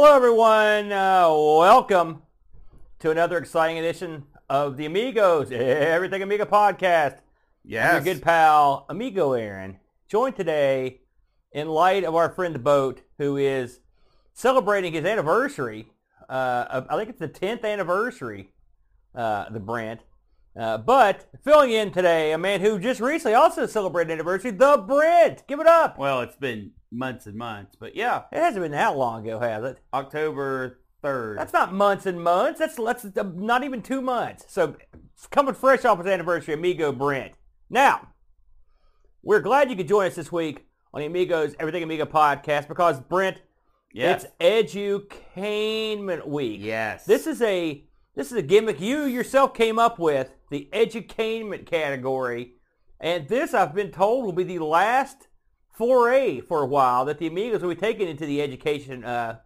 Hello, everyone. Uh, welcome to another exciting edition of the Amigos Everything Amiga podcast. I'm your good pal, Amigo Aaron, joined today in light of our friend the Boat, who is celebrating his anniversary. Uh, of- I think it's the 10th anniversary, uh, the Brent. Uh, but filling in today, a man who just recently also celebrated anniversary, the Brent. Give it up. Well, it's been months and months, but yeah, It hasn't been that long ago, has it? October 3rd. That's not months and months. That's that's uh, not even two months. So it's coming fresh off his anniversary, Amigo Brent. Now, we're glad you could join us this week on the Amigos Everything Amiga podcast because Brent, yes. it's Educainment Week. yes. This is a this is a gimmick you yourself came up with, the Educainment category, and this I've been told will be the last foray for a while that the Amigos will be taken into the education uh,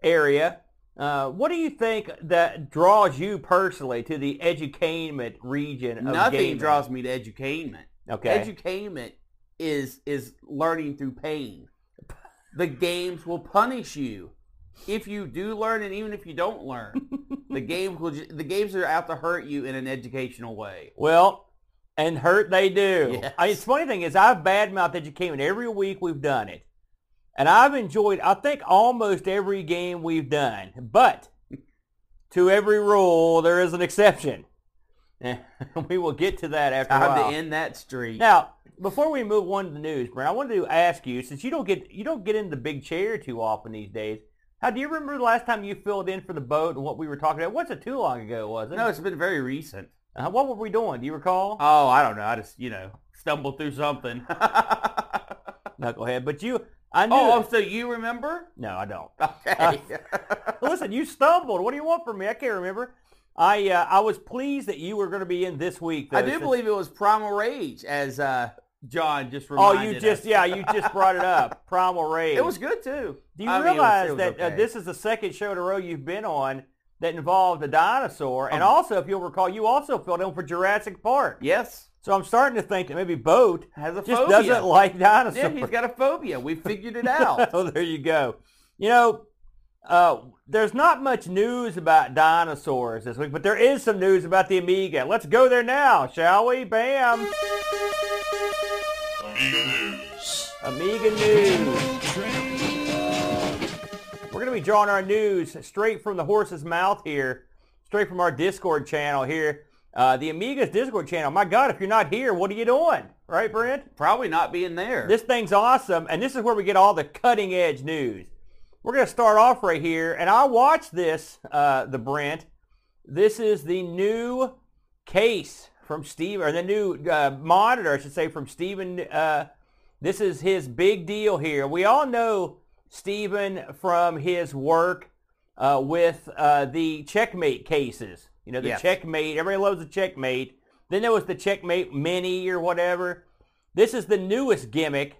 area. Uh, what do you think that draws you personally to the edutainment region of Nothing gaming? draws me to edutainment. Okay. Educainment is is learning through pain. The games will punish you if you do learn, and even if you don't learn. the games will. Ju- the games are out to hurt you in an educational way. Well, and hurt they do. Yes. I mean, it's funny thing is I've badmouthed education every week we've done it. And I've enjoyed, I think, almost every game we've done. But to every rule, there is an exception. we will get to that after a while. to end that streak. Now, before we move on to the news, Brent, I wanted to ask you, since you don't get you don't get in the big chair too often these days, how do you remember the last time you filled in for the boat and what we were talking about? Wasn't too long ago, was it? no, it's been very recent. Uh, what were we doing? Do you recall? Oh, I don't know. I just you know stumbled through something. Knucklehead. But you, I knew. oh, so you remember? no, I don't. Okay. Listen, you stumbled. What do you want from me? I can't remember. I uh, I was pleased that you were going to be in this week. Though, I do since- believe it was Primal Rage, as uh, John just reminded Oh, you just us. yeah, you just brought it up. Primal Rage. It was good too. Do you I mean, it was- realize it was that uh, this is the second show in a row you've been on that involved a dinosaur, and Oh. also, if you'll recall, you also filled in for Jurassic Park. Yes, So I'm starting to think that maybe Boat has a just phobia. doesn't like dinosaurs. Yeah, he's got a phobia. We figured it out. oh, there you go. You know, uh, there's not much news about dinosaurs this week, but there is some news about the Amiga. Let's go there now, shall we? Bam! Amiga news. We're going to be drawing our news straight from the horse's mouth here, straight from our Discord channel here. Uh, the Amiga's Discord channel. My God, if you're not here, what are you doing? Right, Brent? Probably not being there. This thing's awesome, and this is where we get all the cutting edge news. We're going to start off right here, and I watched this, uh, the Brent. This is the new case from Steve, or the new uh, monitor, I should say, from Stephen. Uh, this is his big deal here. We all know Stephen from his work uh, with uh, the checkmate cases. You know, the Yes. checkmate. Everybody loves the checkmate. Then there was the checkmate mini or whatever. This is the newest gimmick,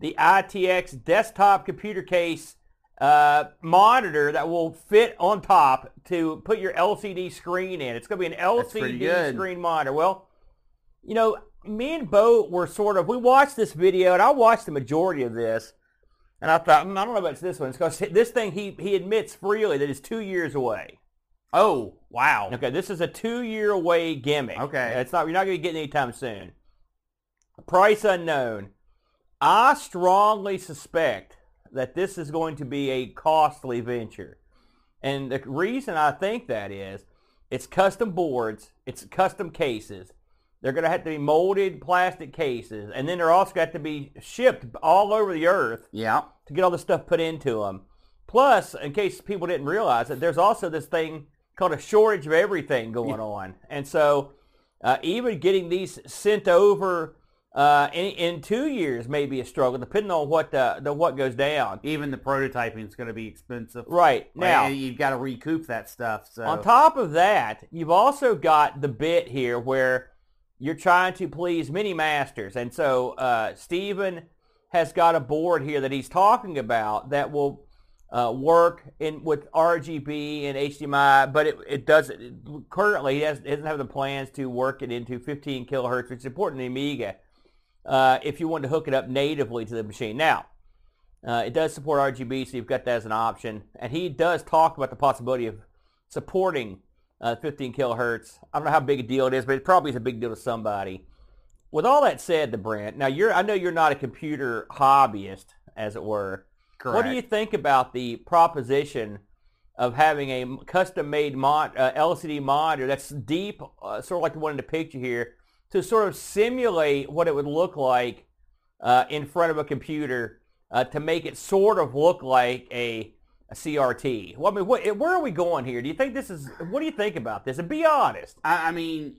the ITX desktop computer case uh, monitor that will fit on top to put your LCD screen in. It's going to be an LCD screen monitor. Well, you know, me and Bo were sort of, we watched this video, and I watched the majority of this, and I thought, "Hmm, I don't know about this one, It's because this thing, he, he admits freely that it's two years away. oh, wow. Okay, this is a two-year away gimmick. Okay. It's not, you're not going to get it anytime soon. Price unknown. I strongly suspect that this is going to be a costly venture. And the reason I think that is, it's custom boards, it's custom cases. They're going to have to be molded plastic cases, and then they're also got to be shipped all over the earth Yeah. to get all the stuff put into them. Plus, in case people didn't realize it, there's also this thing called a shortage of everything going on. And so uh, even getting these sent over uh, in, in two years may be a struggle, depending on what uh, the what goes down. Even the prototyping is going to be expensive. Right. Now, you've got to recoup that stuff. So on top of that, you've also got the bit here where you're trying to please many masters. And so uh, Stephen has got a board here that he's talking about that will uh, work in with RGB and HDMI, but it, it doesn't currently he has, doesn't have the plans to work it into 15 kilohertz, which is important in the Amiga uh, if you want to hook it up natively to the machine. Now, Uh, it does support RGB, so you've got that as an option. And he does talk about the possibility of supporting uh, 15 kilohertz. I don't know how big a deal it is, but it probably is a big deal to somebody. With all that said, the Brent, now you're I know you're not a computer hobbyist, as it were. Correct. What do you think about the proposition of having a custom-made uh, LCD monitor that's deep, uh, sort of like the one in the picture here, to sort of simulate what it would look like uh, in front of a computer uh, to make it sort of look like a, a CRT? Well, I mean, what, where are we going here? Do you think this is? What do you think about this? And be honest. I, I mean,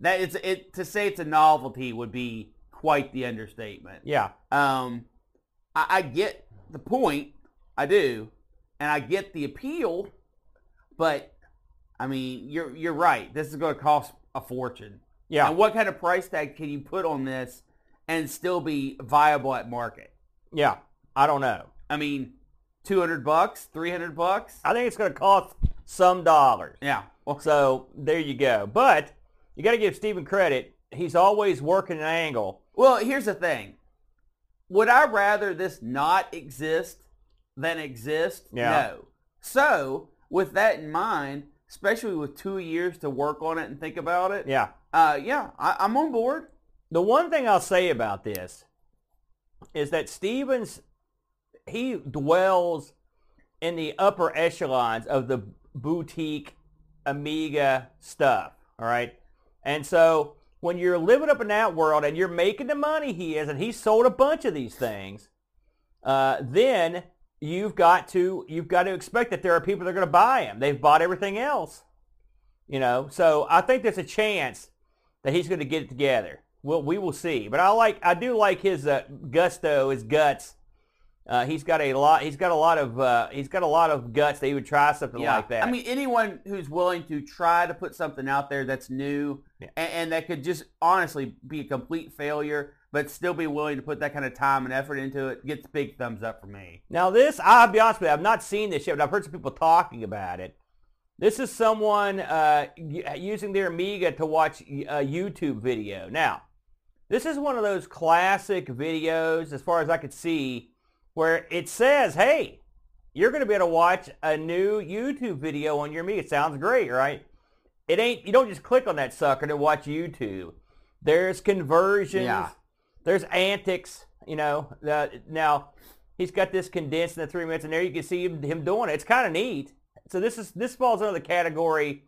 that it's it to say it's a novelty would be quite the understatement. Yeah. Um, I, I get the point, I do, and I get the appeal, but I mean, you're you're right. This is going to cost a fortune. Yeah. And what kind of price tag can you put on this and still be viable at market? Yeah. I don't know. I mean, two hundred bucks, three hundred bucks. I think it's going to cost some dollars. Yeah. Well, So there you go. But you got to give Stephen credit. He's always working an angle. Well, here's the thing. Would I rather this not exist than exist? Yeah. No. So, with that in mind, especially with two years to work on it and think about it, Yeah. uh, yeah, I, I'm on board. The one thing I'll say about this is that Stevens, he dwells in the upper echelons of the boutique Amiga stuff. All right. And so when you're living up in that world and you're making the money he is, and he sold a bunch of these things, uh, then you've got to you've got to expect that there are people that are going to buy him. They've bought everything else, you know. So I think there's a chance that he's going to get it together. Well, we will see. But I like I do like his uh, gusto, his guts. Uh, he's got a lot. He's got a lot of. Uh, he's got a lot of guts that he would try something Yeah. like that. I mean, anyone who's willing to try to put something out there that's new Yeah. and, and that could just honestly be a complete failure, but still be willing to put that kind of time and effort into it, gets big thumbs up for me. Now this, I'll be honest with you, I've not seen this yet, but I've heard some people talking about it. This is someone uh, using their Amiga to watch a YouTube video. Now, this is one of those classic videos, as far as I could see, where it says, hey, you're going to be able to watch a new YouTube video on your Amiga. It sounds great, right? It ain't, you don't just click on that sucker to watch YouTube. There's conversions. Yeah. There's antics, you know. Uh, now, he's got this condensed in the three minutes, and there you can see him, him doing it. It's kind of neat. So this is this falls under the category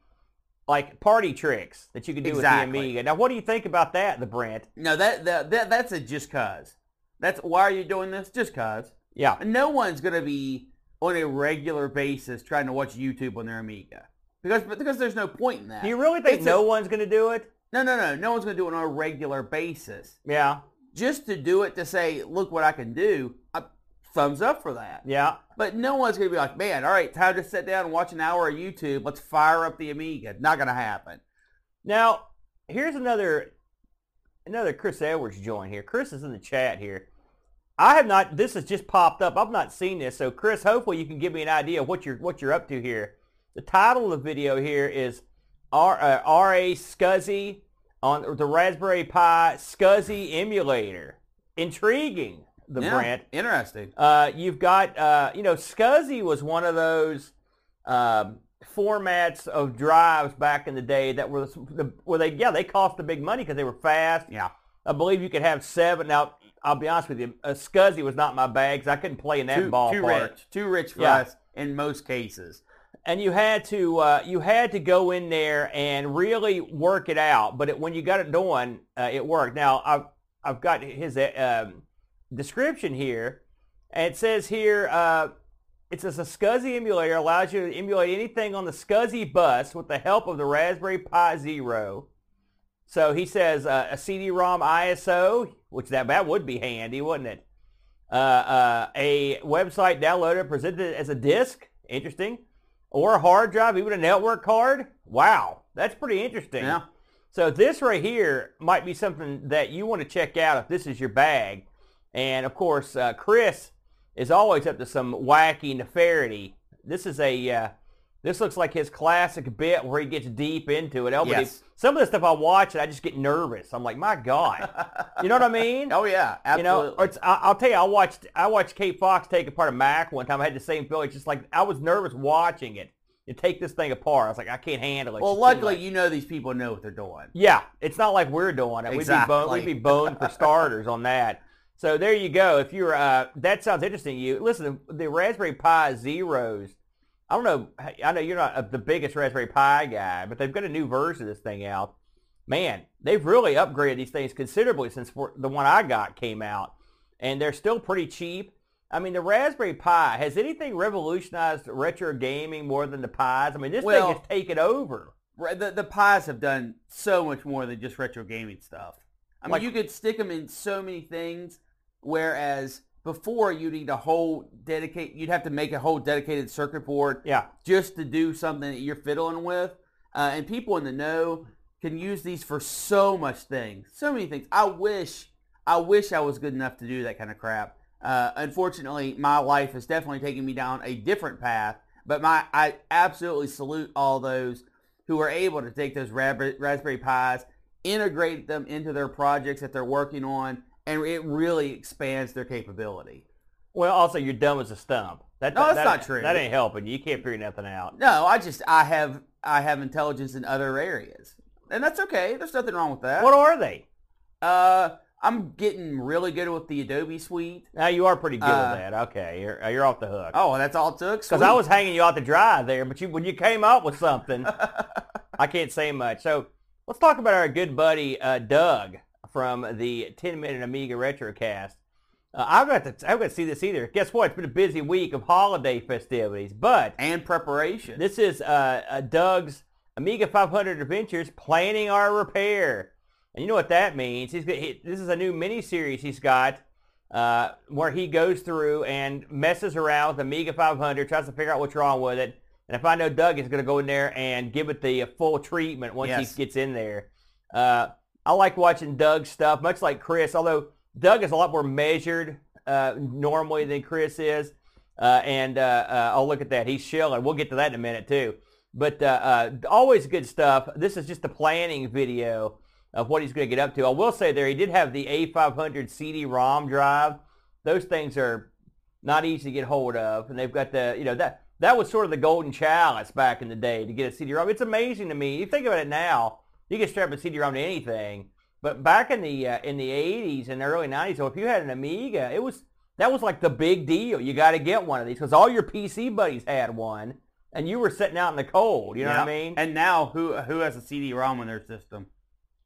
like party tricks that you can do Exactly. with the Amiga. Now, what do you think about that, the Brent? No, that, that, that that's a just cause. That's why are you doing this? Just cause. Yeah, No one's gonna be on a regular basis trying to watch YouTube on their Amiga because because there's no point in that. do you really think It's no a- one's going to do it? no, no, no. No one's gonna do it on a regular basis. Yeah, Just to do it to say, look what I can do. I, thumbs up for that. yeah. But no one's gonna be like, man, all right, time to sit down and watch an hour of YouTube. Let's fire up the Amiga. Not gonna happen. Now, here's another another Chris Edwards join here. Chris is in the chat here. I have not. This has just popped up. I've not seen this. So, Chris, hopefully you can give me an idea of what you're what you're up to here. The title of the video here is R uh, RaSCSI on the Raspberry Pi SCSI emulator. Intriguing, the Yeah, Brent. Interesting. Uh, you've got, uh, you know, SCSI was one of those um, formats of drives back in the day that were, the, where they, yeah, they cost the big money because they were fast. Yeah. I believe you could have seven. Now, I'll be honest with you, uh, SCSI was not my bag 'cause I couldn't play in that Too, ballpark. too rich. Too rich for Yeah. us in most cases. And you had to uh, you had to go in there and really work it out. But it, when you got it done, uh, it worked. Now I've I've got his uh, um, description here, and it says here uh, it says a SCSI emulator allows you to emulate anything on the SCSI bus with the help of the Raspberry Pi Zero. So he says uh, a CD-ROM ISO, which that that would be handy, wouldn't it? Uh, a website downloader presented as a disk, interesting, or a hard drive, even a network card. Wow, that's pretty interesting. Yeah. So this right here might be something that you want to check out if this is your bag. And of course, uh, Chris is always up to some wacky nefarity. This is a uh, This looks like his classic bit where he gets deep into it. Elbow Yes. Some of the stuff I watch, and I just get nervous. I'm like, my God. you know what I mean? Oh yeah, You know, or it's, I, I'll tell you, I watched I watched Kate Fox take apart a Mac one time. I had the same feeling. It's just like I was nervous watching it. You take this thing apart. I was like, I can't handle it. well, It's luckily you know these people know what they're doing. Yeah, it's not like we're doing it. We'd be bone, we'd be boned for starters on that. So there you go. If you're, uh, that sounds interesting. to You listen, the Raspberry Pi Zeros. I don't know. I know you're not uh, the biggest Raspberry Pi guy, but they've got a new version of this thing out. Man, they've really upgraded these things considerably since for, the one I got came out, and they're still pretty cheap. I mean, the Raspberry Pi has anything revolutionized retro gaming more than the Pis? I mean, this Well- thing has taken over. The the pies have done so much more than just retro gaming stuff. I mean, Like- you could stick them in so many things, whereas before you need a whole dedicate. You'd have to make a whole dedicated circuit board Yeah. just to do something that you're fiddling with. Uh, and people in the know can use these for so much things, so many things. I wish, I wish I was good enough to do that kind of crap. Uh, unfortunately, my life has definitely taken me down a different path. But my, I absolutely salute all those who are able to take those Raspberry Pis, integrate them into their projects that they're working on, and it really expands their capability. Well, also you're dumb as a stump. That, No, that's that- not true. That ain't helping you. Can't figure nothing out. No, I just I have I have intelligence in other areas, and that's okay. There's nothing wrong with that. What are they? Uh, I'm getting really good with the Adobe Suite. Now you are pretty good Uh, at that. Okay, you're, uh, you're off the hook. Oh, that's all it took. Because I was hanging you out to dry there, but you when you came up with something, I can't say much. So let's talk about our good buddy uh, Doug from the 10 Minute Amiga Retrocast. Uh, I've got to I've got to see this either. Guess what? It's been a busy week of holiday festivities, but and preparation. This is uh, uh, Doug's Amiga 500 Adventures planning our repair. And you know what that means? He's got, he, this is a new mini series he's got uh, where he goes through and messes around with Amiga 500, tries to figure out what's wrong with it. And if I know Doug is going to go in there and give it the uh, full treatment once Yes. he gets in there. I like watching Doug's stuff, much like Chris, although Doug is a lot more measured uh, normally than Chris is. Uh, and uh, uh, I'll look at that. He's shilling. We'll get to that in a minute too. But uh, uh, always good stuff. This is just a planning video of what he's going to get up to. I will say there, he did have the A500 CD-ROM drive. Those things are not easy to get hold of, and they've got the you know that that was sort of the golden chalice back in the day to get a CD-ROM. It's amazing to me. You think about it now, you can strap a CD-ROM to anything. But back in the uh, in the 80s and the early 90s, so if you had an Amiga, it was that was like the big deal. You got to get one of these because all your PC buddies had one, and you were sitting out in the cold. You know what I mean? And now, who who has a CD-ROM in their system?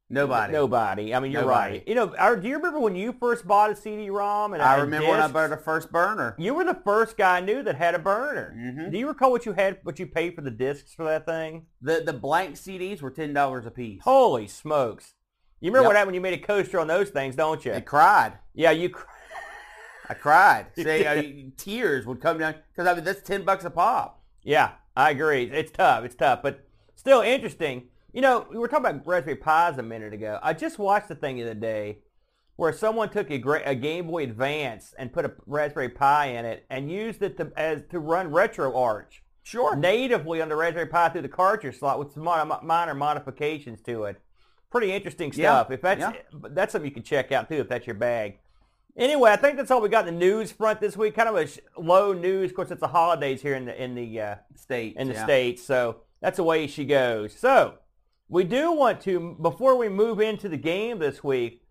Nobody. Nobody. I mean, you're Nobody. right. You know, our- do you remember when you first bought a CD-ROM? And I remember when I bought the first burner. You were the first guy I knew that had a burner. Mhm. Do you recall what you had, what you paid for the discs for that thing? The the blank CDs were ten dollars a piece. Holy smokes! You remember Yep. what happened when you made a coaster on those things, don't you? I cried. Yeah, you. cr- I cried. You Say, did. uh, tears would come down because I mean that's ten bucks a pop. Yeah, I agree. It's tough. It's tough, but still interesting. You know, we were talking about Raspberry Pis a minute ago. I just watched the thing the other day where someone took a, gra- a Game Boy Advance and put a Raspberry Pi in it and used it to, as to run RetroArch Sure. natively on the Raspberry Pi through the cartridge slot with some minor modifications to it. Pretty interesting Yeah, stuff. If that's yeah. that's something you can check out too if that's your bag. Anyway, I think that's all we got in the news front this week. Kind of a sh- low news. Of course, it's the holidays here in the in the uh, State. in the yeah. states, so that's the way she goes. So we do want to before we move into the game this week,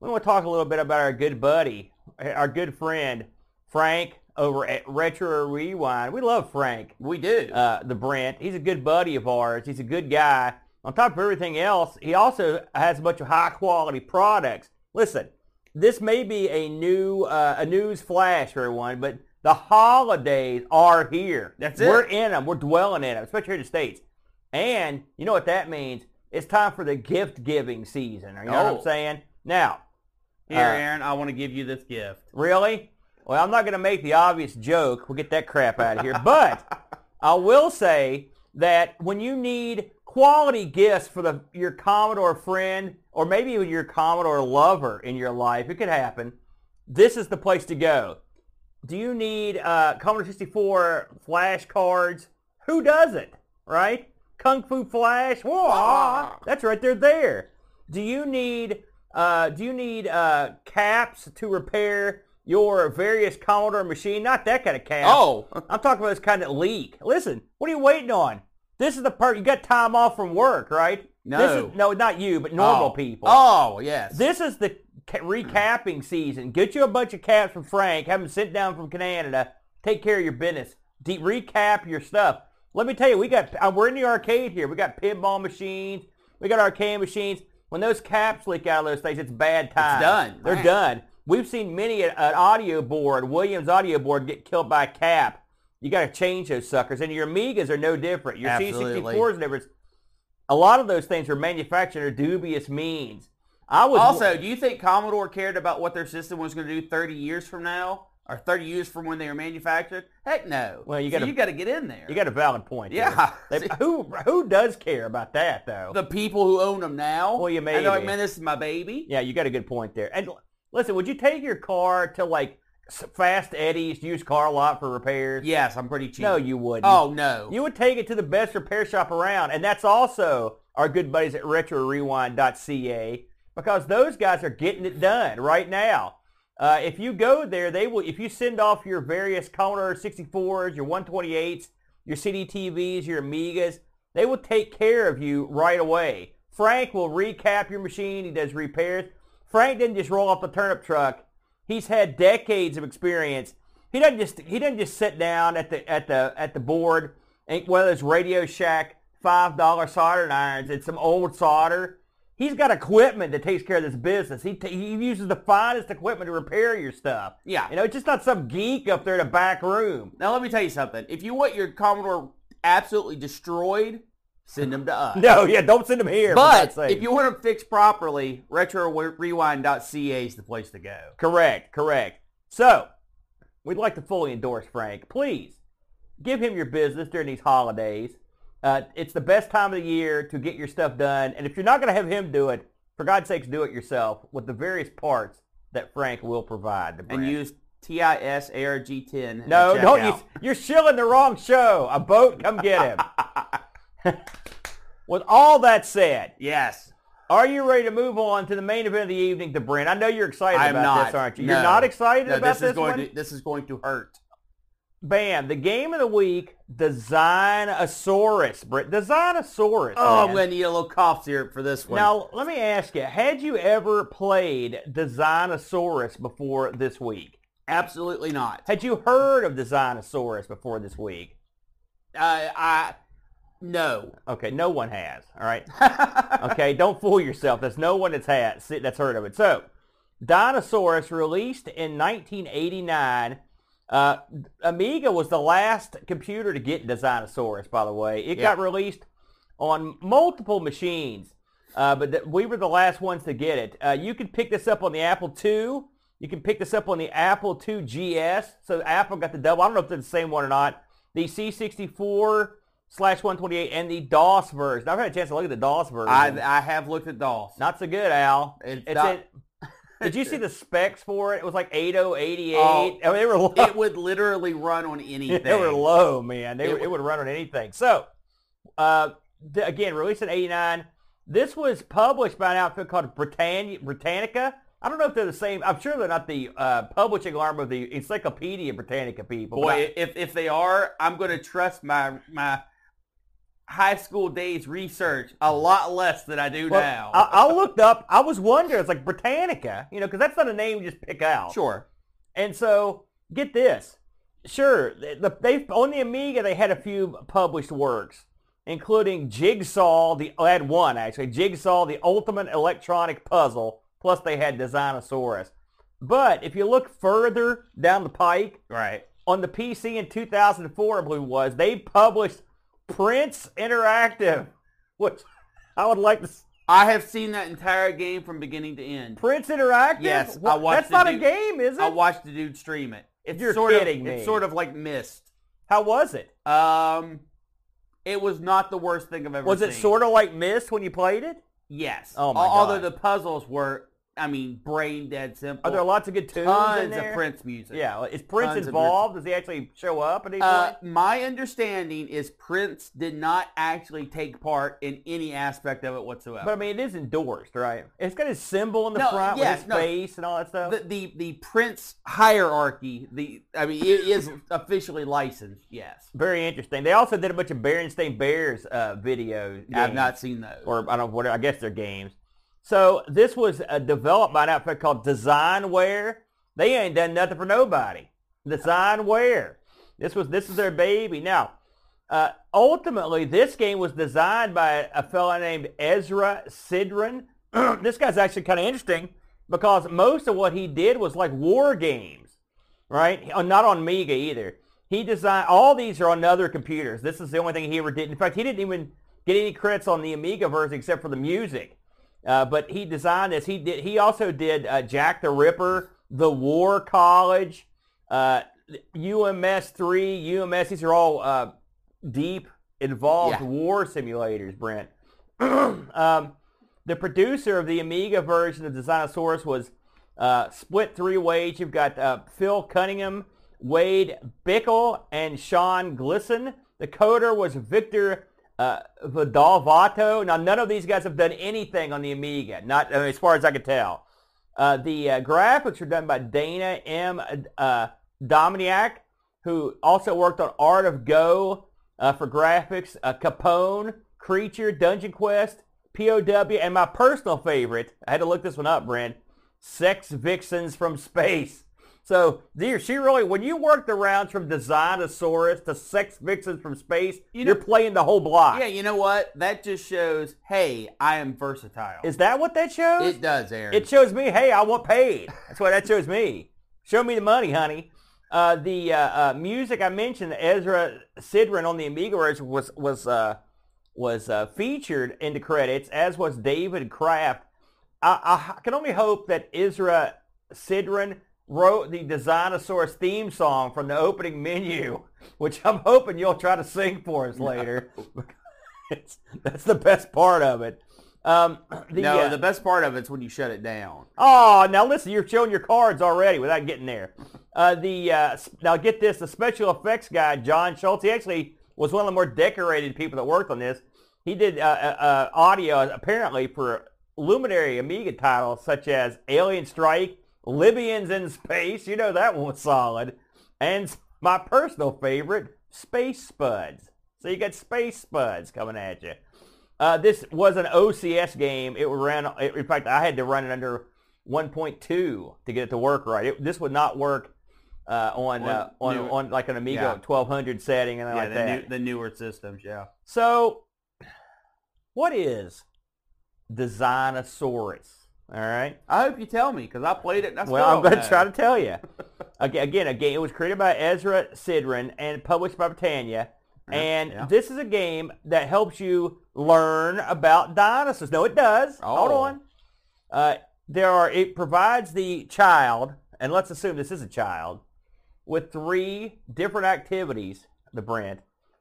we want to talk a little bit about our good buddy, our good friend Frank over at Retro Rewind. We love Frank We do. uh, the Brent. He's a good buddy of ours. He's a good guy. On top of everything else, he also has a bunch of high quality products. Listen, this may be a new uh, a news flash for everyone, but the holidays are here. That's it. We're in them. We're dwelling in them, especially here in the states. And you know what that means? It's time for the gift giving season. You know what Oh. I'm saying? Now, Here, uh, Aaron, I want to give you this gift. Really? Well, I'm not going to make the obvious joke. We'll get that crap out of here. But I will say that when you need quality gifts for the your Commodore friend or maybe even your Commodore lover in your life, it could happen. This is the place to go. Do you need uh, Commodore 64 flashcards Who doesn't? Right? Kung Fu Flash. Whoa, that's right. They're there. Do you need uh, do you need uh, caps to repair your various Commodore machine? Not that kind of cap. Oh, I'm talking about this kind of leak. Listen, what are you waiting on? This is the part you got time off from work, right? No. This is, no, not you, but normal oh. people. Oh, yes. This is the ca- recapping season. Get you a bunch of caps from Frank. Have them sit down from Canada. Take care of your business. De- recap your stuff. Let me tell you, we got. Uh, we're in the arcade here. We got pinball machines. We got arcade machines. When those caps leak out of those things, it's bad time. It's done. They're Right. done. We've seen many an audio board, Williams audio board, get killed by a cap. You got to change those suckers, and your Amigas are no different. Your C64s are different. A lot of those things were manufactured under dubious means. I was Also, do you think Commodore cared about what their system was going to do 30 years from now? Or 30 years from when they were manufactured? Heck no. Well, you gotta- you got to get in there. You got a valid point. Yeah. They- who who does care about that though? the people who own them now. Well, you And they're like, man, this is my baby. yeah, you got a good point there. And listen, would you take your car to like Fast Eddie's used car lot for repairs? Yes, I'm pretty cheap. No, you wouldn't. Oh, no. You would take it to the best repair shop around, and that's also our good buddies at RetroRewind.ca because those guys are getting it done right now. Uh, if you go there, they will. If you send off your various Commodore 64s, your 128s, your CDTVs, your Amigas, they will take care of you right away. Frank will recap your machine. He does repairs. Frank didn't just roll off the turnip truck. He's had decades of experience. He doesn't just he doesn't just sit down at the at the at the board and whether it's Radio Shack five dollar soldering irons and some old solder. He's got equipment that takes care of this business. He, t- he uses the finest equipment to repair your stuff. Yeah. You know, it's just not some geek up there in a back room. Now, let me tell you something. If you want your Commodore absolutely destroyed, send them to us. No, yeah, don't send them here. But if you want them fixed properly, RetroRewind.ca is the place to go. Correct, correct. So, we'd like to fully endorse Frank. Please, give him your business during these holidays. Uh, it's the best time of the year to get your stuff done. And if you're not going to have him do it, for God's sakes, do it yourself with the various parts that Frank will provide. The And use TISARG10. no, don't you? You're shilling the wrong show. A boat, come get him. with all that said, Yes. are you ready to move on to the main event of the evening, the Brent? I know you're excited I am about not. this, aren't you? No. You're not excited No, about this is going one? to this is going to hurt. Bam, the game of the week, Designosaurus. Brent, Designosaurus. Oh, I'm going to need a little cough syrup for this one. Now, let me ask you, had you ever played Designosaurus before this week? Absolutely not. Had you heard of Designosaurus before this week? Uh, I no. Okay, no one has. All right. Okay, don't fool yourself. There's no one that's had that's heard of it. So, Dinosaurus released in 1989. Uh, Amiga was the last computer to get Designosaurus, by the way. It Yeah. got released on multiple machines, uh, but th- we were the last ones to get it. Uh, you can pick this up on the Apple II. You can pick this up on the Apple II GS. So Apple got the double. I don't know if they're the same one or not. The C64 slash 128 and the DOS version. I've had a chance to look at the DOS version. I I have looked at DOS. Not so good, Al. It's It's not- did you see the specs for it? It was like 8088. Oh, I mean, they were low. it would literally run on anything. they were low, man. They It were, would- it would run on anything. So, uh, th- again, released in 89. This was published by an outfit called Britannia, Britannica. I don't know if they're the same. I'm sure they're not the uh, publishing arm of the Encyclopedia Britannica people. but I- Boy, if if they are, I'm going to trust my my high school days research a lot less than I do well, now. I, I looked up. I was wondering. It's like Britannica, you know, because that's not a name you just pick out. sure. And so, get this. Sure, the, they on the Amiga they had a few published works, including Jigsaw. The oh, I had one actually. Jigsaw, the ultimate electronic puzzle. Plus, they had Designosaurus. But if you look further down the pike, Right. on the PC in 2004, I believe it was, they published Prince Interactive, which I would like to. I have seen that entire game from beginning to end. Prince Interactive? Yes, I watched That's not a game, is it? I watched the dude stream it. It's You're sort kidding of, me. It's sort of like Myst. How was it? Um, it was not the worst thing I've ever Was seen. it sort of like Myst when you played it? Yes. Oh, my Al- Although God. the puzzles were I mean, brain dead simple. Are there lots of good tunes Tons in there? of Prince music. Yeah, is Prince Tons involved? Does he actually show up at any Uh, point? my understanding is Prince did not actually take part in any aspect of it whatsoever. But I mean, it is endorsed, right? It's got his symbol in the No, front yes, with his no. face and all that stuff. the, the the Prince hierarchy, the I mean, it is officially licensed. Yes, Very interesting. They also did a bunch of Berenstain Bears uh, videos. I've not seen those. or I don't know what I guess they're games. So this was uh, developed by an outfit called Designware. They ain't done nothing for nobody. Designware. This was this is their baby. Now, uh, ultimately, this game was designed by a fellow named Ezra Sidran. this guy's actually kind of interesting because most of what he did was like war games, right? Uh, Not on Amiga either. He designed all these are on other computers. This is the only thing he ever did. In fact, he didn't even get any credits on the Amiga version except for the music. Uh, but he designed this. He did. He also did uh, Jack the Ripper, The War College, uh, UMS three, UMS. These are all uh, deep involved Yeah. war simulators. Brent. um, the producer of the Amiga version of Designosaurus was uh, split three ways. You've got uh, Phil Cunningham, Wade Bickle, and Sean Glisson. The coder was Victor uh, Vidalvato. Now, none of these guys have done anything on the Amiga, not I mean, as far as I could tell. Uh, the uh, graphics were done by Dana M. Uh, Dominiak, who also worked on Art of Go uh, for graphics, uh, Capone, Creature, Dungeon Quest, POW, and my personal favorite, I had to look this one up, Brent, Sex Vixens from Space. So, dear, she really, when you work the rounds from Designosaurus to Sex Vixens from Space, You know- are playing the whole block. yeah, you know what? That just shows, hey, I am versatile. Is that what that shows? it does, Aaron. It shows me, hey, I want paid. That's what that shows me. Show me the money, honey. Uh, the uh, uh, music I mentioned, Ezra Sidran on the Amiga version was was uh, was uh, featured in the credits, as was David Kraft. I, I can only hope that Ezra Sidran wrote the Designosaurus theme song from the opening menu, which I'm hoping you'll try to sing for us later. That's the best part of it. Um, the, no, uh, the best part of it's when you shut it down. Oh, now listen, you're showing your cards already without getting there. Uh, the uh, now get this, the special effects guy John Schultz. He actually was one of the more decorated people that worked on this. He did uh, uh, uh, audio apparently for luminary Amiga titles such as Alien Strike, Libyans in Space. You know that one was solid, and my personal favorite, Space Spuds. So you got Space Spuds coming at you. Uh, this was an OCS game. It ran. In fact, I had to run it under 1.2 to get it to work right. It, this would not work uh, on uh, On on like an Amiga yeah. 1200 setting and Yeah, like the, that. new, the newer systems, yeah. So, what is Designosaurus? All right. I hope you tell me because I played it. Well, I'm going to try to tell you. Again, again, a game. It was created by Ezra Sidran and published by Britannia. Yeah, And yeah. this is a game that helps you learn about dinosaurs. No, it does. Hold Oh. on. Uh, there are. It provides the child, and let's assume this is a child, with three different activities. The brand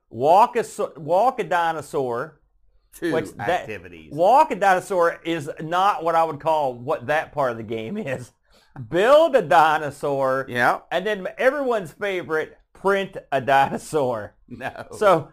walk a walk a dinosaur. Two which that- activities. Walk a dinosaur is not what I would call what that part of the game is. Build a dinosaur, yeah. and then everyone's favorite, print a dinosaur. No. So,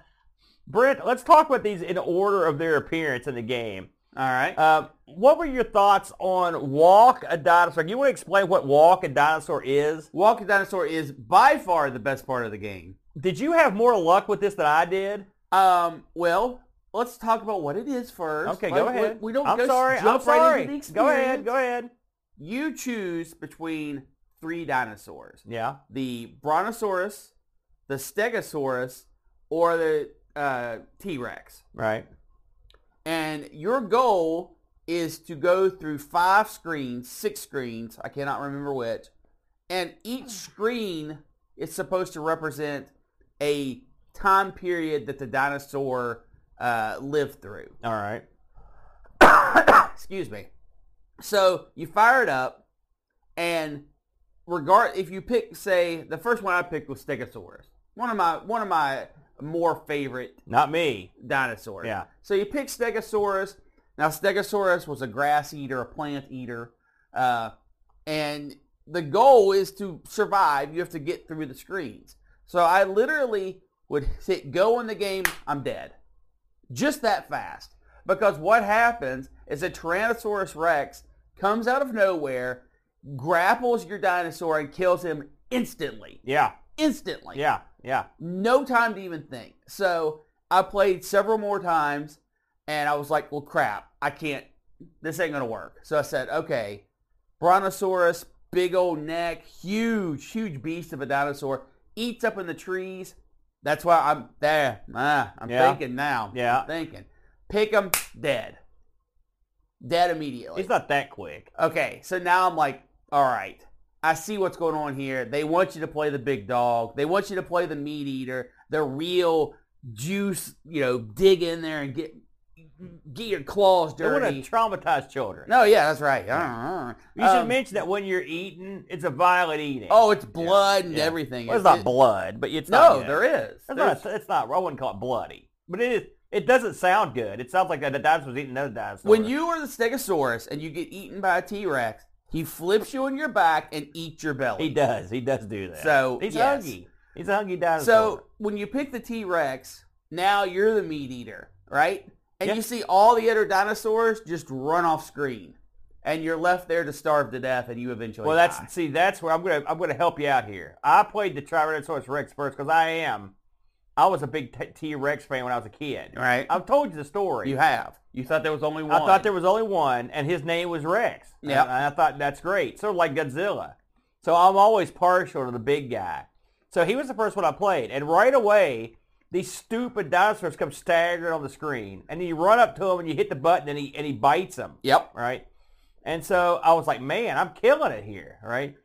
Brent, let's talk about these in order of their appearance in the game. all right. Um, what were your thoughts on Walk a Dinosaur? Do you want to explain what Walk a Dinosaur is? Walk a Dinosaur is by far the best part of the game. Did you have more luck with this than I did? Um, well, let's talk about what it is first. Okay, Like, go ahead. We, we don't I'm go sorry. jump I'm right sorry. into the go ahead. Go ahead. You choose between three dinosaurs: Yeah. the Brontosaurus, the Stegosaurus, or the uh, T-Rex. Right. And your goal is to go through five screens, six screens, I cannot remember which, and each screen is supposed to represent a time period that the dinosaur uh, lived through. All right. Excuse me. So you fire it up, and regard if you pick, say, the first one I picked was Stegosaurus, one of my one of my more favorite Not me. dinosaurs. Yeah. So you pick Stegosaurus. Now Stegosaurus was a grass eater, a plant eater. Uh, and the goal is to survive. You have to get through the screens. So I literally would hit go in the game, I'm dead. Just that fast. Because what happens is a Tyrannosaurus Rex comes out of nowhere, grapples your dinosaur, and kills him instantly. Yeah. Instantly. Yeah. Yeah. No time to even think. So I played several more times, and I was like, well, crap. I can't. This ain't going to work. So I said, okay, Brontosaurus, big old neck, huge, huge beast of a dinosaur, eats up in the trees. That's why I'm there. Ah, I'm Yeah. thinking now. Yeah. I'm thinking. Pick him, dead. Dead immediately. It's not that quick. Okay, so now I'm like, all right, I see what's going on here. They want you to play the big dog. They want you to play the meat eater, the real juice, you know, dig in there and get get your claws dirty. They want to traumatize children. no, yeah, that's right. Uh, You should um, mention that when you're eating, it's a violent eating. Oh, it's blood and yeah. everything. well, it's It's- not blood, but it's No, not there is. It's There's- not. It's not. I wouldn't call it bloody, but it is. It doesn't sound good. It sounds like a dinosaur's eating another dinosaur. when you are the Stegosaurus and you get eaten by a T-Rex, he flips you on your back and eats your belly. he does. He does do that. So, he's yes. hungry. He's a hungry dinosaur. So when you pick the T-Rex, now you're the meat eater, right? And Yeah. you see all the other dinosaurs just run off screen, and you're left there to starve to death, and you eventually well, that's die. see. That's where I'm gonna. I'm gonna help you out here. I played the Tyrannosaurus Rex first because I am. I was a big T- T-Rex fan when I was a kid. right. I've told you the story. You have. You thought there was only one. I thought there was only one, and his name was Rex. Yep. And I thought that's great. Sort of like Godzilla. So I'm always partial to the big guy. So he was the first one I played, and right away, these stupid dinosaurs come staggering on the screen, and then you run up to him and you hit the button, and he and he bites them. Yep. Right. And so I was like, man, I'm killing it here. Right.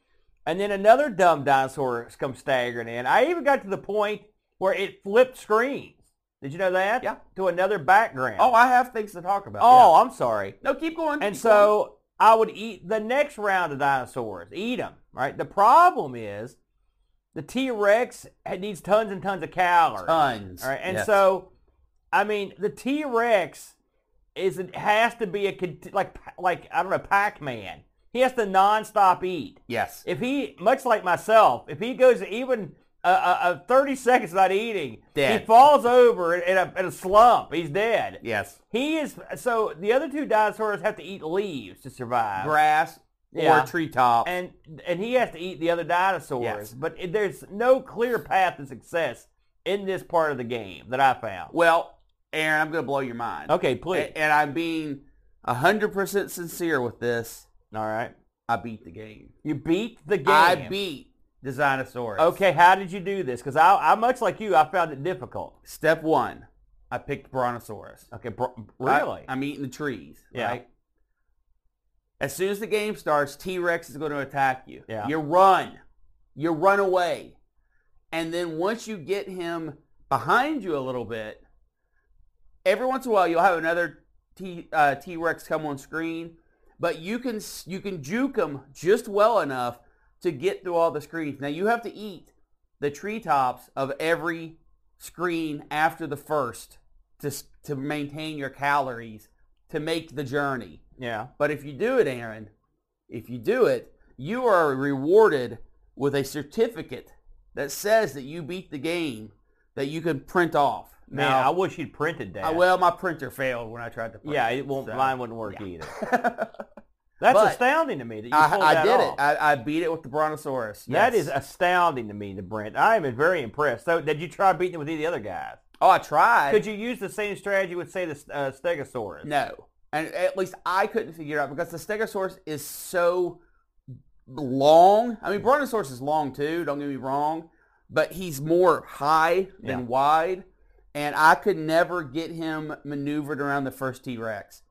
And then another dumb dinosaur comes staggering in. I even got to the point where it flipped screens. Did you know that? Yeah. To another background. Oh, I have things to talk about. Oh, yeah. I'm sorry. no, keep going. And keep so I would eat the next round of dinosaurs, eat them, right? The problem is the T-Rex needs tons and tons of calories. tons. All right, and Yes. so, I mean, the T-Rex is it has to be a like like I don't know Pac-Man. He has to nonstop eat. yes, If he, much like myself, if he goes even a, a, a 30 seconds without eating, Dead. he falls over in a, in a slump. He's dead. yes, He is so the other two dinosaurs have to eat leaves to survive, grass Yeah. or a treetop. and and he has to eat the other dinosaurs. Yes. But it, there's no clear path to success in this part of the game that I found. well, Aaron, I'm going to blow your mind. Okay, please. A- and I'm being hundred percent sincere with this. All right, I beat the game. you beat the game. I beat the Dinosaurus. Okay, how did you do this? Because I, I much like you, I found it difficult. Step one, I picked Brontosaurus. Okay, bro- I- really? I'm eating the trees. Yeah. Right. As soon as the game starts, T-Rex is going to attack you. Yeah. You run. You run away. And then once you get him behind you a little bit, every once in a while you'll have another T, uh, T-Rex come on screen, but you can you can juke him just well enough to get through all the screens. Now you have to eat the treetops of every screen after the first to to maintain your calories to make the journey. Yeah. But if you do it, Aaron, if you do it, you are rewarded with a certificate that says that you beat the game that you can print off. Man, Now, I wish you'd printed that. uh, well, my printer failed when I tried to print. yeah, it won't. so- Mine wouldn't work yeah. either. That's But astounding to me that you I, pulled I that did off. it. I, I beat it with the Brontosaurus. That yes. is astounding to me, the Brent. I am very impressed. So, did you try beating it with any of the other guys? oh, I tried. Could you use the same strategy with, say, the uh, Stegosaurus? No. And at least I couldn't figure it out because the Stegosaurus is so long. I mean, Brontosaurus is long too, don't get me wrong, but he's more high than Yeah. wide. And I could never get him maneuvered around the first T-Rex.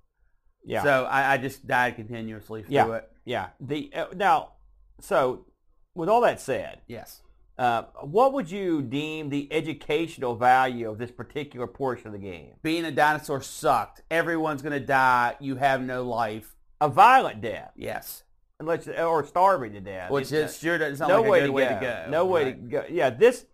Yeah. So I, I just died continuously through Yeah. it. yeah. The uh, now, so with all that said, Yes. Uh, what would you deem the educational value of this particular portion of the game? Being a dinosaur sucked. Everyone's going to die. You have no life. A violent death, Yes. unless or starving to death. Which It- is sure doesn't sound no like a way good to way go. to go. No way to go. Yeah, this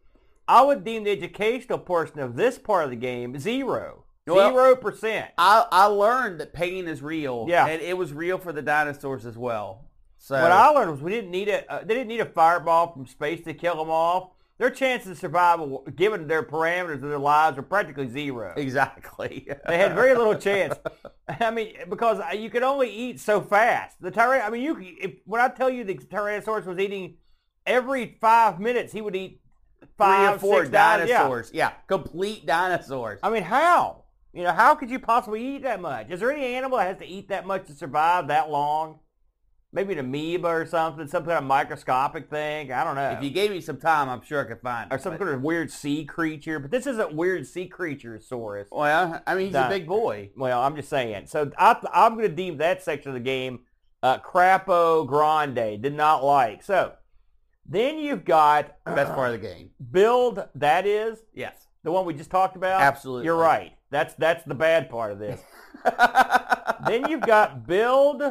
I would deem the educational portion of this part of the game zero. Well- Zero percent. I, I learned that pain is real. Yeah. And it was real for the dinosaurs as well. So what I learned was we didn't need a uh, they didn't need a fireball from space to kill them off. Their chances of survival, given their parameters of their lives, were practically zero. exactly. They had very little chance. I mean, because you could only eat so fast. The tyran I mean, you if, when I tell you the Tyrannosaurus was eating every five minutes, he would eat five, Three or four six dinosaurs. Yeah. dinosaurs. Yeah. complete dinosaurs. I mean, how? You know, how could you possibly eat that much? Is there any animal that has to eat that much to survive that long? Maybe an amoeba or something, some kind of microscopic thing. I don't know. If you gave me some time, I'm sure I could find. or some but- kind of weird sea creature, but this isn't weird sea creature, Saurus. Well, I mean, he's Di- a big boy. Well, I'm just saying. So I, I'm going to deem that section of the game uh, crapo grande. Did not like. So then you've got Best part of the game. build. That is Yes. the one we just talked about. Absolutely. You're right. That's that's the bad part of this. then you've got build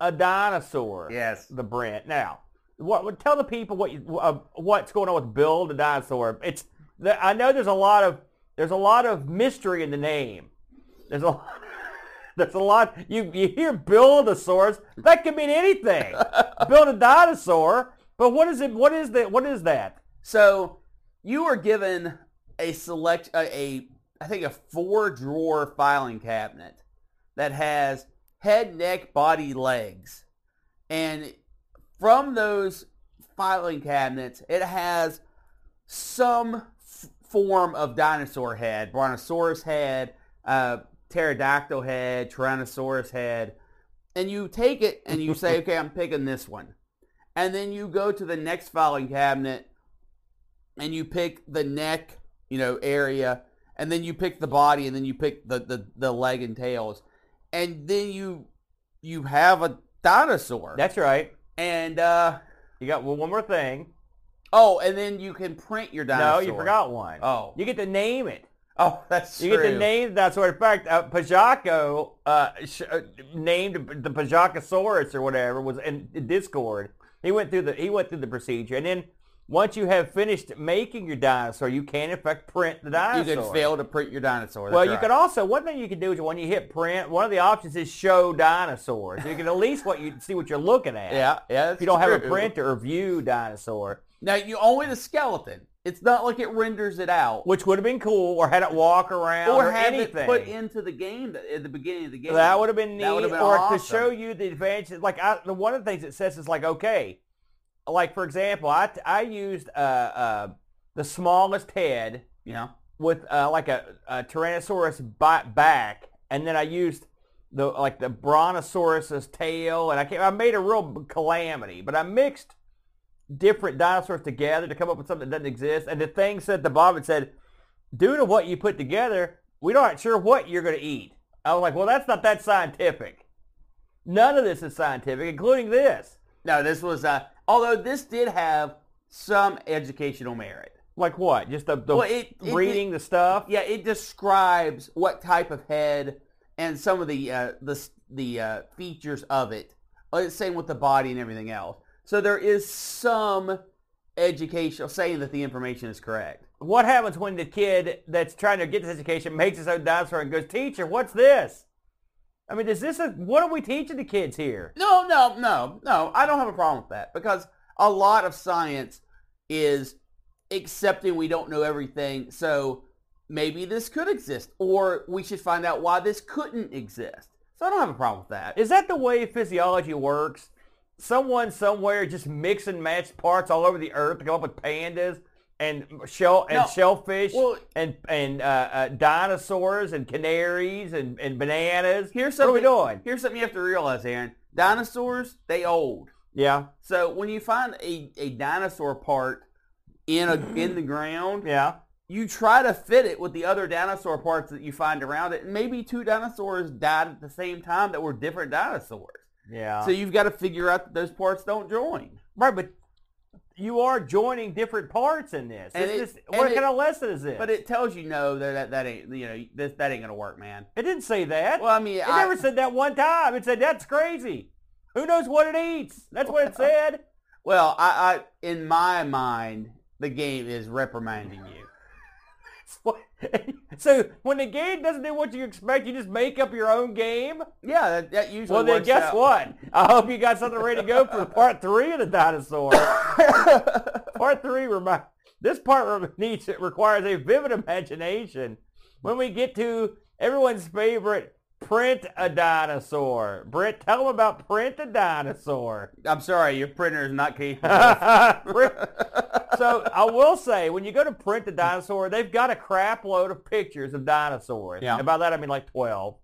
a dinosaur. yes. The Brent. Now, what? Tell the people what you, uh, what's going on with build a dinosaur. It's. the- I know there's a lot of there's a lot of mystery in the name. There's a there's a lot. You you hear buildosaurus. That could mean anything. build a dinosaur. But what is it? What is that? What is that? So you were given a select a, a I think a four drawer filing cabinet that has head, neck, body, legs, and from those filing cabinets, it has some f- form of dinosaur head, brontosaurus head, uh, pterodactyl head, tyrannosaurus head, and you take it and you say, okay, I'm picking this one. And then you go to the next filing cabinet and you pick the neck, you know, area, and then you pick the body, and then you pick the, the, the leg and tails, and then you you have a dinosaur. That's right. and uh, You got well, one more thing. oh, and then you can print your dinosaur. No, you forgot one. Oh, You get to name it. oh, that's You true. get to name that sort. In fact, uh, Pajaco uh, sh- uh, named the Pajacosaurus or whatever was in Discord. He went through the he went through the procedure, and then once you have finished making your dinosaur, you can in fact print the dinosaur. You can fail to print your dinosaur. well, you right. can also one thing you can do is when you hit print, one of the options is show dinosaurs. You can at least what you see what you're looking at. Yeah, yeah. If you don't have a true. printer or view dinosaur, Now you only the skeleton. It's not like it renders it out. which would have been cool, or had it walk around, or, or have anything. it put into the game that- at the beginning of the game. That would have been neat, That would have been or to show you the advantages. Like I, the one of the things it says is like, okay, like for example, I I used uh, uh, the smallest head You know, with uh, like a, a Tyrannosaurus back, and then I used the like the Brontosaurus's tail, and I came, I made a real calamity. But I mixed different dinosaurs together to come up with something that doesn't exist. And the thing said the bottom it said, due to what you put together, we aren't sure what you're going to eat. I was like, well, that's not that scientific. None of this is scientific, including this. no, this was. Uh, although this did have some educational merit. Like what? Just the, the Well, it- it- reading the stuff. Yeah, it describes what type of head and some of the uh, the the uh, features of it. Uh, Same with the body and everything else. So there is some educational saying that the information is correct. What happens when the kid that's trying to get this education makes his own dinosaur and goes, teacher, what's this? I mean, is this a, what are we teaching the kids here? No, no, no, no. I don't have a problem with that because a lot of science is accepting we don't know everything. So maybe this could exist, or we should find out why this couldn't exist. So I don't have a problem with that. Is that the way physiology works? Someone somewhere just mix and match parts all over the earth to come up with pandas and shell and No. shellfish Well- and and uh, uh, dinosaurs and canaries and, and bananas. Here's what are we something. doing? Here's something you have to realize, Aaron. Dinosaurs, they old. Yeah, So when you find a, a dinosaur part in a in the ground, yeah. you try to fit it with the other dinosaur parts that you find around it. And maybe two dinosaurs died at the same time that were different dinosaurs. Yeah. So you've got to figure out that those parts don't join. right, but you are joining different parts in this. And it- is- what kind it- of lesson is this? But it tells you no that that, that ain't you know this, that ain't gonna work, man. It didn't say that. Well, I mean, it I, never said that one time. It said that's crazy. Who knows what it eats? That's what it said. well, I, I in my mind, the game is reprimanding you. So when the game doesn't do what you expect, you just make up your own game. Yeah, that, that usually Well, then guess out. what? I hope you got something ready to go for part three of the dinosaur. part three remi- This part needs it requires a vivid imagination. When we get to everyone's favorite, print a dinosaur. Brent, tell them about print a dinosaur. I'm sorry, your printer is not capable. So I will say, when you go to print the dinosaur, they've got a crap load of pictures of dinosaurs. Yeah. And by that I mean like 12.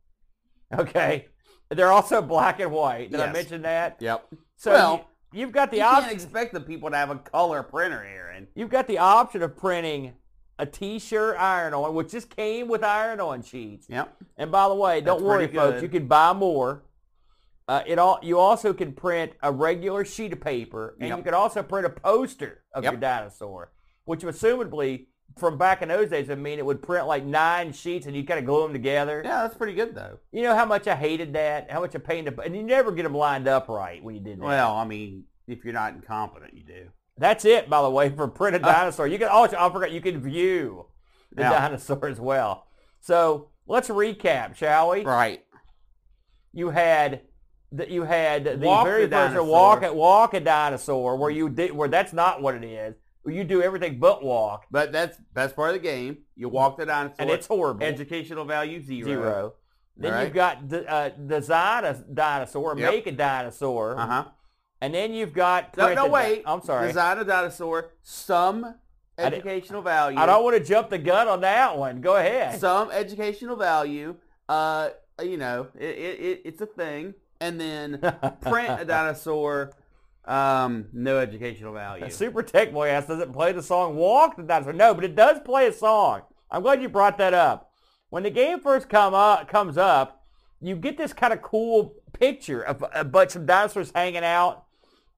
Okay. They're also black and white. Did I Yes. mention that? yep. So Well, you, you've got the You can't option. expect the people to have a color printer, Aaron. You've got the option of printing a T-shirt iron-on, which just came with iron-on sheets. Yep. And by the way, don't That's worry, folks. You can buy more. Uh, it all. You also can print a regular sheet of paper, and Yep. you can also print a poster of Yep. your dinosaur, which assumably from back in those days would mean it would print like nine sheets, and you kind of glue them together. Yeah, that's pretty good though. You know how much I hated that, how much I painted, and you never get them lined up right when you did that. Well, I mean, if you're not incompetent, you do. That's it, by the way, for printed dinosaur. You can also, I forgot, you can view the Yeah. dinosaur as well. So let's recap, shall we? Right. You had that you had the Walk very the first dinosaur. walk a walk a dinosaur, where you did where that's not what it is. You do everything but walk, But that's best part of the game. You walk the dinosaur. and it's horrible. educational value zero. zero. Then All you've got the, uh, design a dinosaur, Yep. make a dinosaur, Uh huh. And then you've got No, no, wait. I'm sorry. Design a dinosaur. Some I educational value. I don't want to jump the gun on that one. Go ahead. some educational value. Uh, you know, it, it, it it's a thing. And then print a dinosaur. Um, no educational value. Super Tech Boy asks, does it play the song Walk the Dinosaur? No, but it does play a song. I'm glad you brought that up. When the game first come up, comes up, you get this kind of cool picture of a bunch of dinosaurs hanging out.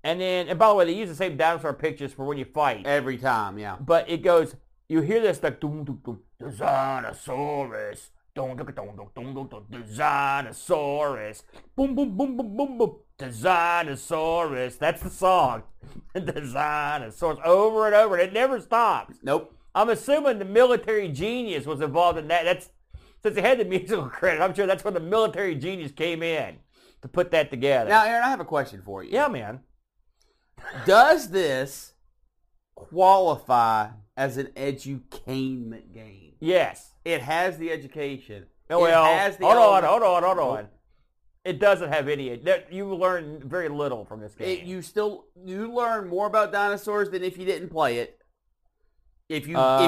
And then, and by the way, they use the same dinosaur pictures for when you fight. Every time, yeah. But it goes, you hear this like, dum, dum, dum, Dinosaurus. Dum, dum, dum, dum, dum, dum, dum, Dinosaurus. Boom, boom, boom, boom, boom, boom. Dinosaurus. That's the song. Dinosaurus. Over and over. And it never stops. Nope. I'm assuming the military genius was involved in that. That's since they had the musical credit. I'm sure that's where the military genius came in to put that together. Now, Aaron, I have a question for you. yeah, man. Does this qualify as an edutainment game? Yes. It has the education. Oh, well, it has the hold on, hold on, hold on. It doesn't have any. You learn very little from this game. It, you still you learn more about dinosaurs than if you didn't play it. If you Uh,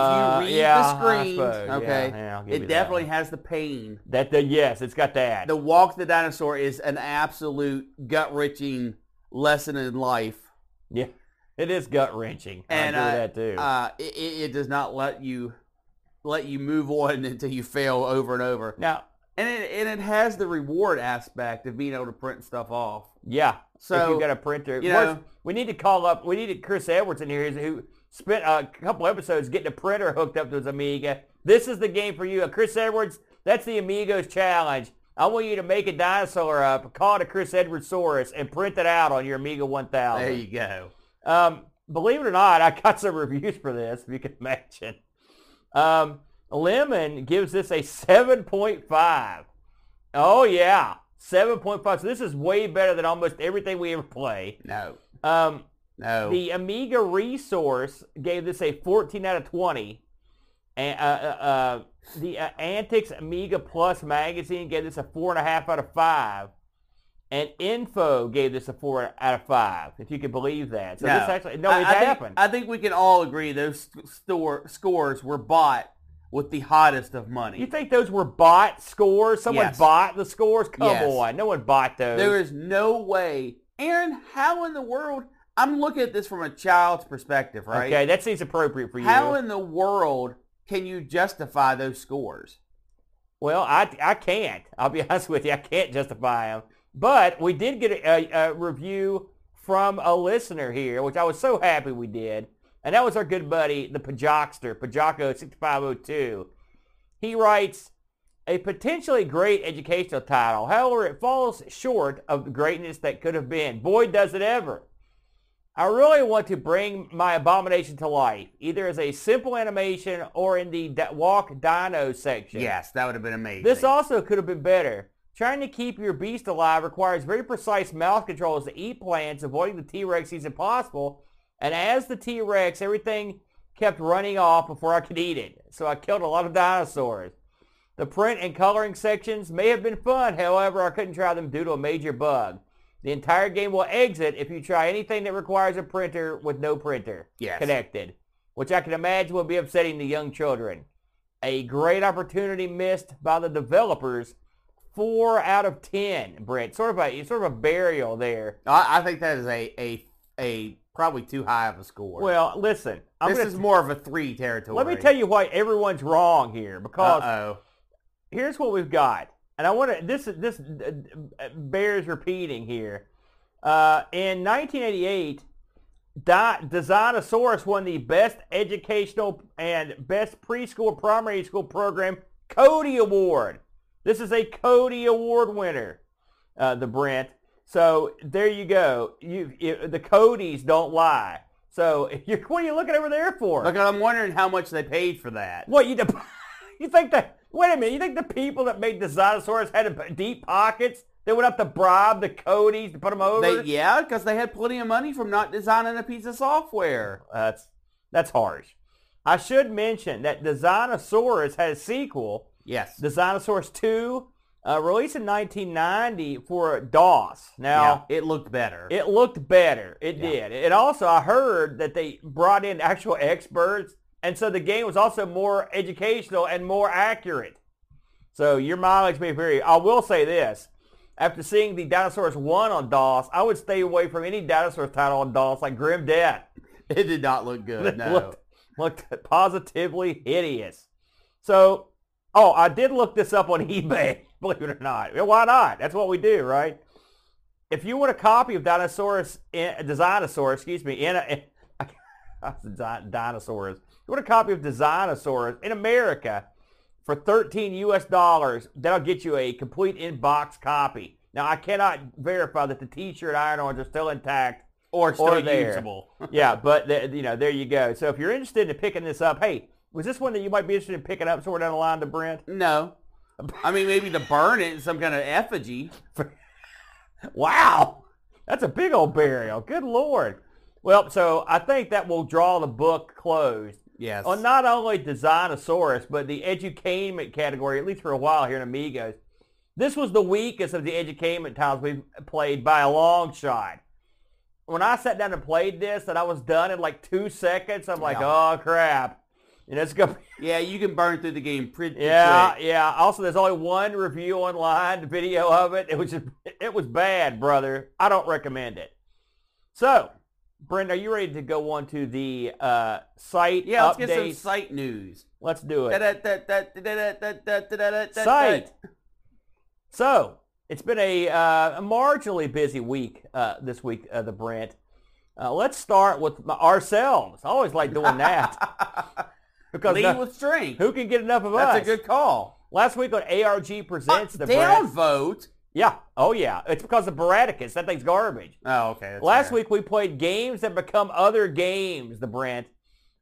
if you read yeah, the screen, okay, Yeah, yeah, it definitely has the pain. that. The, yes, it's got that. The walk the dinosaur is an absolute gut wrenching lesson in life, yeah, it is gut wrenching. and I uh, agree that too. uh, it, it does not let you let you move on until you fail over and over. now, And it, and it has the reward aspect of being able to print stuff off. yeah. if So you got a printer, you know- we need to call up. We needed Chris Edwards in here who spent a couple episodes getting a printer hooked up to his Amiga. This is the game for you, Uh, Chris Edwards. That's the Amigos challenge. I want you to make a dinosaur up, call it a Chris Edwards Saurus, and print it out on your Amiga 1000. there you go. Um, believe it or not, I got some reviews for this, if you can imagine. Um, Lemon gives this a 7.5. Oh, yeah. 7.5. So this is way better than almost everything we ever play. No, Um, no. the Amiga Resource gave this a 14 out of 20. And uh, uh, uh, the uh, Antics Amiga Plus magazine gave this a 4.5 out of 5. And Info gave this a 4 out of 5, if you can believe that. So No. this actually, no, it I think- happened. I think we can all agree those store, scores were bought with the hottest of money. you think those were bought scores? Someone Yes. bought the scores? Come Yes. on. No one bought those. There is no way. Aaron, how in the world? I'm looking at this from a child's perspective, right? Okay, that seems appropriate for you. How in the world can you justify those scores? Well, I, I can't. I'll be honest with you. I can't justify them. But we did get a, a, review from a listener here, which I was so happy we did. And that was our good buddy, the Pajokster, Pajako6502. He writes, a potentially great educational title. However, it falls short of the greatness that could have been. Boy, does it ever. I really want to bring my abomination to life, either as a simple animation or in the walk dino section. Yes, that would have been amazing. This also could have been better. Trying to keep your beast alive requires very precise mouth controls to eat plants, avoiding the T-Rex is impossible. And as the T-Rex, everything kept running off before I could eat it. So I killed a lot of dinosaurs. The print and coloring sections may have been fun, however, I couldn't try them due to a major bug. The entire game will exit if you try anything that requires a printer with no printer Yes. connected, which I can imagine will be upsetting the young children. A great opportunity missed by the developers. Four out of ten, Brett. Sort of a sort of a burial there. I, I think that is a, a a probably too high of a score. Well, listen, I'm this is more of a three territory. let me tell you why everyone's wrong here because Uh-oh. here's what we've got, and I want to. This this uh, bears repeating here. Uh, in 1988, Di- Designosaurus won the best educational and best preschool primary school program Codie Award. This is a Codie Award winner, uh, the Brent. So there you go. You, you the Codies don't lie. So what are you looking over there for? Look, I'm wondering how much they paid for that. What you you think that? Wait a minute. You think the people that made the dinosaurs had deep pockets? They would have to bribe the Codies to put them over. They, yeah, because they had plenty of money from not designing a piece of software. That's that's harsh. I should mention that Designosaurus had a sequel, Yes. Designosaurus 2, uh, released in 1990 for DOS. Now yeah, it looked better. it looked better. It Yeah. did. And also, I heard that they brought in actual experts, and so the game was also more educational and more accurate. So your mileage may vary. I will say this. After seeing the Dinosaurs 1 on DOS, I would stay away from any Dinosaurs title on DOS like Grim Death. it did not look good. No. looked, looked positively hideous. So, oh, I did look this up on eBay, believe it or not. Why not? That's what we do, right? If you want a copy of Dinosaurus, eh, in, Designosaurus, excuse me, in a, Dinosaurs, you want a copy of Dinosaurs in America for 13 US dollars, that'll get you a complete in-box copy. Now, I cannot verify that the T-shirt iron-ons are still intact or still or there. usable. yeah, but the, you know, there you go. So if you're interested in picking this up, hey, was this one that you might be interested in picking up somewhere down the line to Brent? no. I mean, maybe to burn it in some kind of effigy. Wow, that's a big old burial. Good lord. Well, so I think that will draw the book closed Yes. on not only Designosaurus, but the edutainment category, at least for a while here in Amigos. This was the weakest of the edutainment titles we've played by a long shot. When I sat down and played this and I was done in like two seconds, I'm like, Yeah. oh crap. Know, it's going yeah, you can burn through the game pretty yeah, quick. yeah. Also, there's only one review online, the video of it. It was just, it was bad, brother. I don't recommend it. So, Brent, are you ready to go on to the uh, site Yeah, let's updates? get some site news. Let's do it. Site. So, it's been a, uh, a marginally busy week uh, this week, uh, the Brent. Uh, let's start with my, ourselves. I always like doing that because Lead no- with strength. who can get enough of That's us? That's a good call. Last week on ARG presents the Brent. Yeah. Oh yeah. It's because of Brataccas. That thing's garbage. Oh, okay. Last fair. week we played games that become other games. The Brent,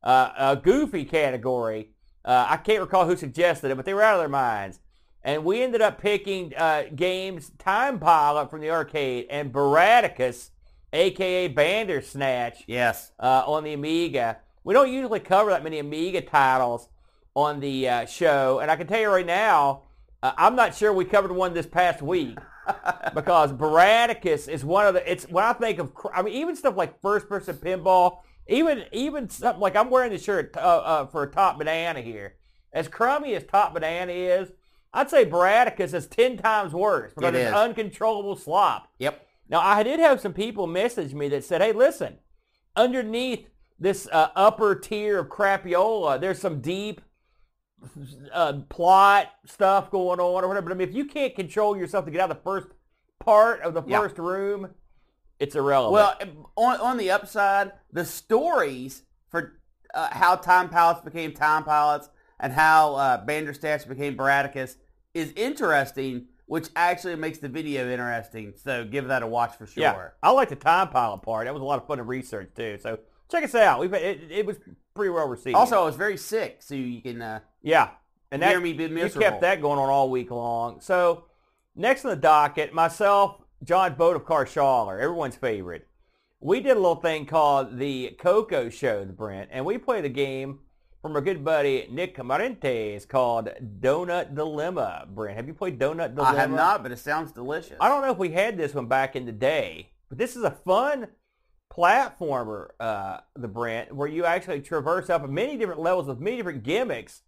uh, a goofy category. Uh, I can't recall who suggested it, but they were out of their minds. And we ended up picking uh, games Time Pilot from the arcade and Brataccas, aka Bandersnatch, Yes. uh, on the Amiga. We don't usually cover that many Amiga titles on the uh, show, and I can tell you right now, uh, I'm not sure we covered one this past week because Brataccas is one of the. It's when I think of. cr- I mean, even stuff like first-person pinball, even even something like I'm wearing the shirt uh, uh, for Top Banana here. As crummy as Top Banana is, I'd say Brataccas is ten times worse because It it's uncontrollable slop. Yep. Now, I did have some people message me that said, hey, listen, underneath this uh, upper tier of crapiola, there's some deep uh, plot stuff going on or whatever. But I mean, if you can't control yourself to get out of the first part of the Yeah. first room, it's irrelevant. Well, on, on the upside, the stories for uh, how Time Pilots became Time Pilots and how uh, Bandersnatch became Brataccas is interesting, which actually makes the video interesting. So give that a watch for sure. Yeah, I like the time pilot part. That was a lot of fun to research too. So check us out. We've it, it was pretty well received. Also, I was very sick, so you can uh, yeah, and that hear me be miserable. you kept that going on all week long. So next on the docket, myself, John Boat of Carshaller, everyone's favorite. We did a little thing called the Coco Show, the Brent, and we played a game from our good buddy Nick Camarentes called Donut Dilemma. Brent, have you played Donut Dilemma? I have not, but it sounds delicious. I don't know if we had this one back in the day, but this is a fun platformer, uh, the Brent, where you actually traverse up many different levels with many different gimmicks.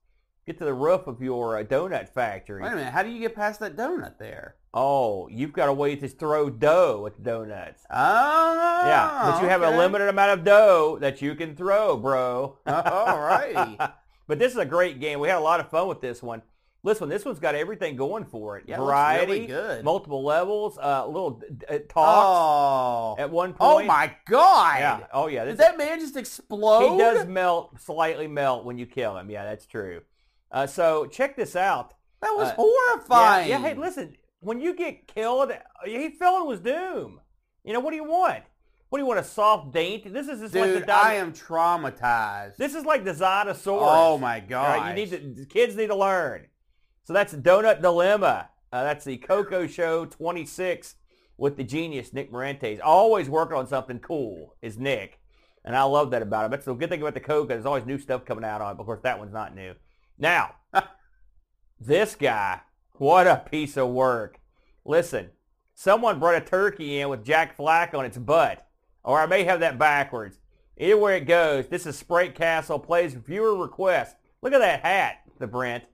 Get to the roof of your uh, donut factory. Wait a minute, how do you get past that donut there? Oh, you've got a way to throw dough with donuts. Oh, yeah, but you have a limited amount of dough that you can throw, bro. All righty. but this is a great game. We had a lot of fun with this one. Listen, this one's got everything going for it. Yeah, Variety, really good. multiple levels, uh, little uh, talks Oh, at one point. Oh my God! Yeah. Oh yeah. Did that man just explode? he does melt, slightly melt when you kill him. Yeah, that's true. Uh, so check this out. That was Uh, horrifying. Yeah, yeah. Hey, listen. When you get killed, he fell in his doom. You know what do you want? What do you want? A soft dainty? This is just like the Dude, di- I am traumatized. This is like the Zonosaurus. oh my God! right, you need to. Kids need to learn. So that's Donut Dilemma. Uh, that's the Coco Show 26 with the genius Nick Marentes. Always working on something cool is Nick, and I love that about him. That's the good thing about the Coco. There's always new stuff coming out on it. Of course, that one's not new. Now, this guy, what a piece of work. Listen, someone brought a turkey in with Jack Flack on its butt, or I may have that backwards. Either way it goes, this is Sprite Castle plays viewer request. Look at that hat, the Brent,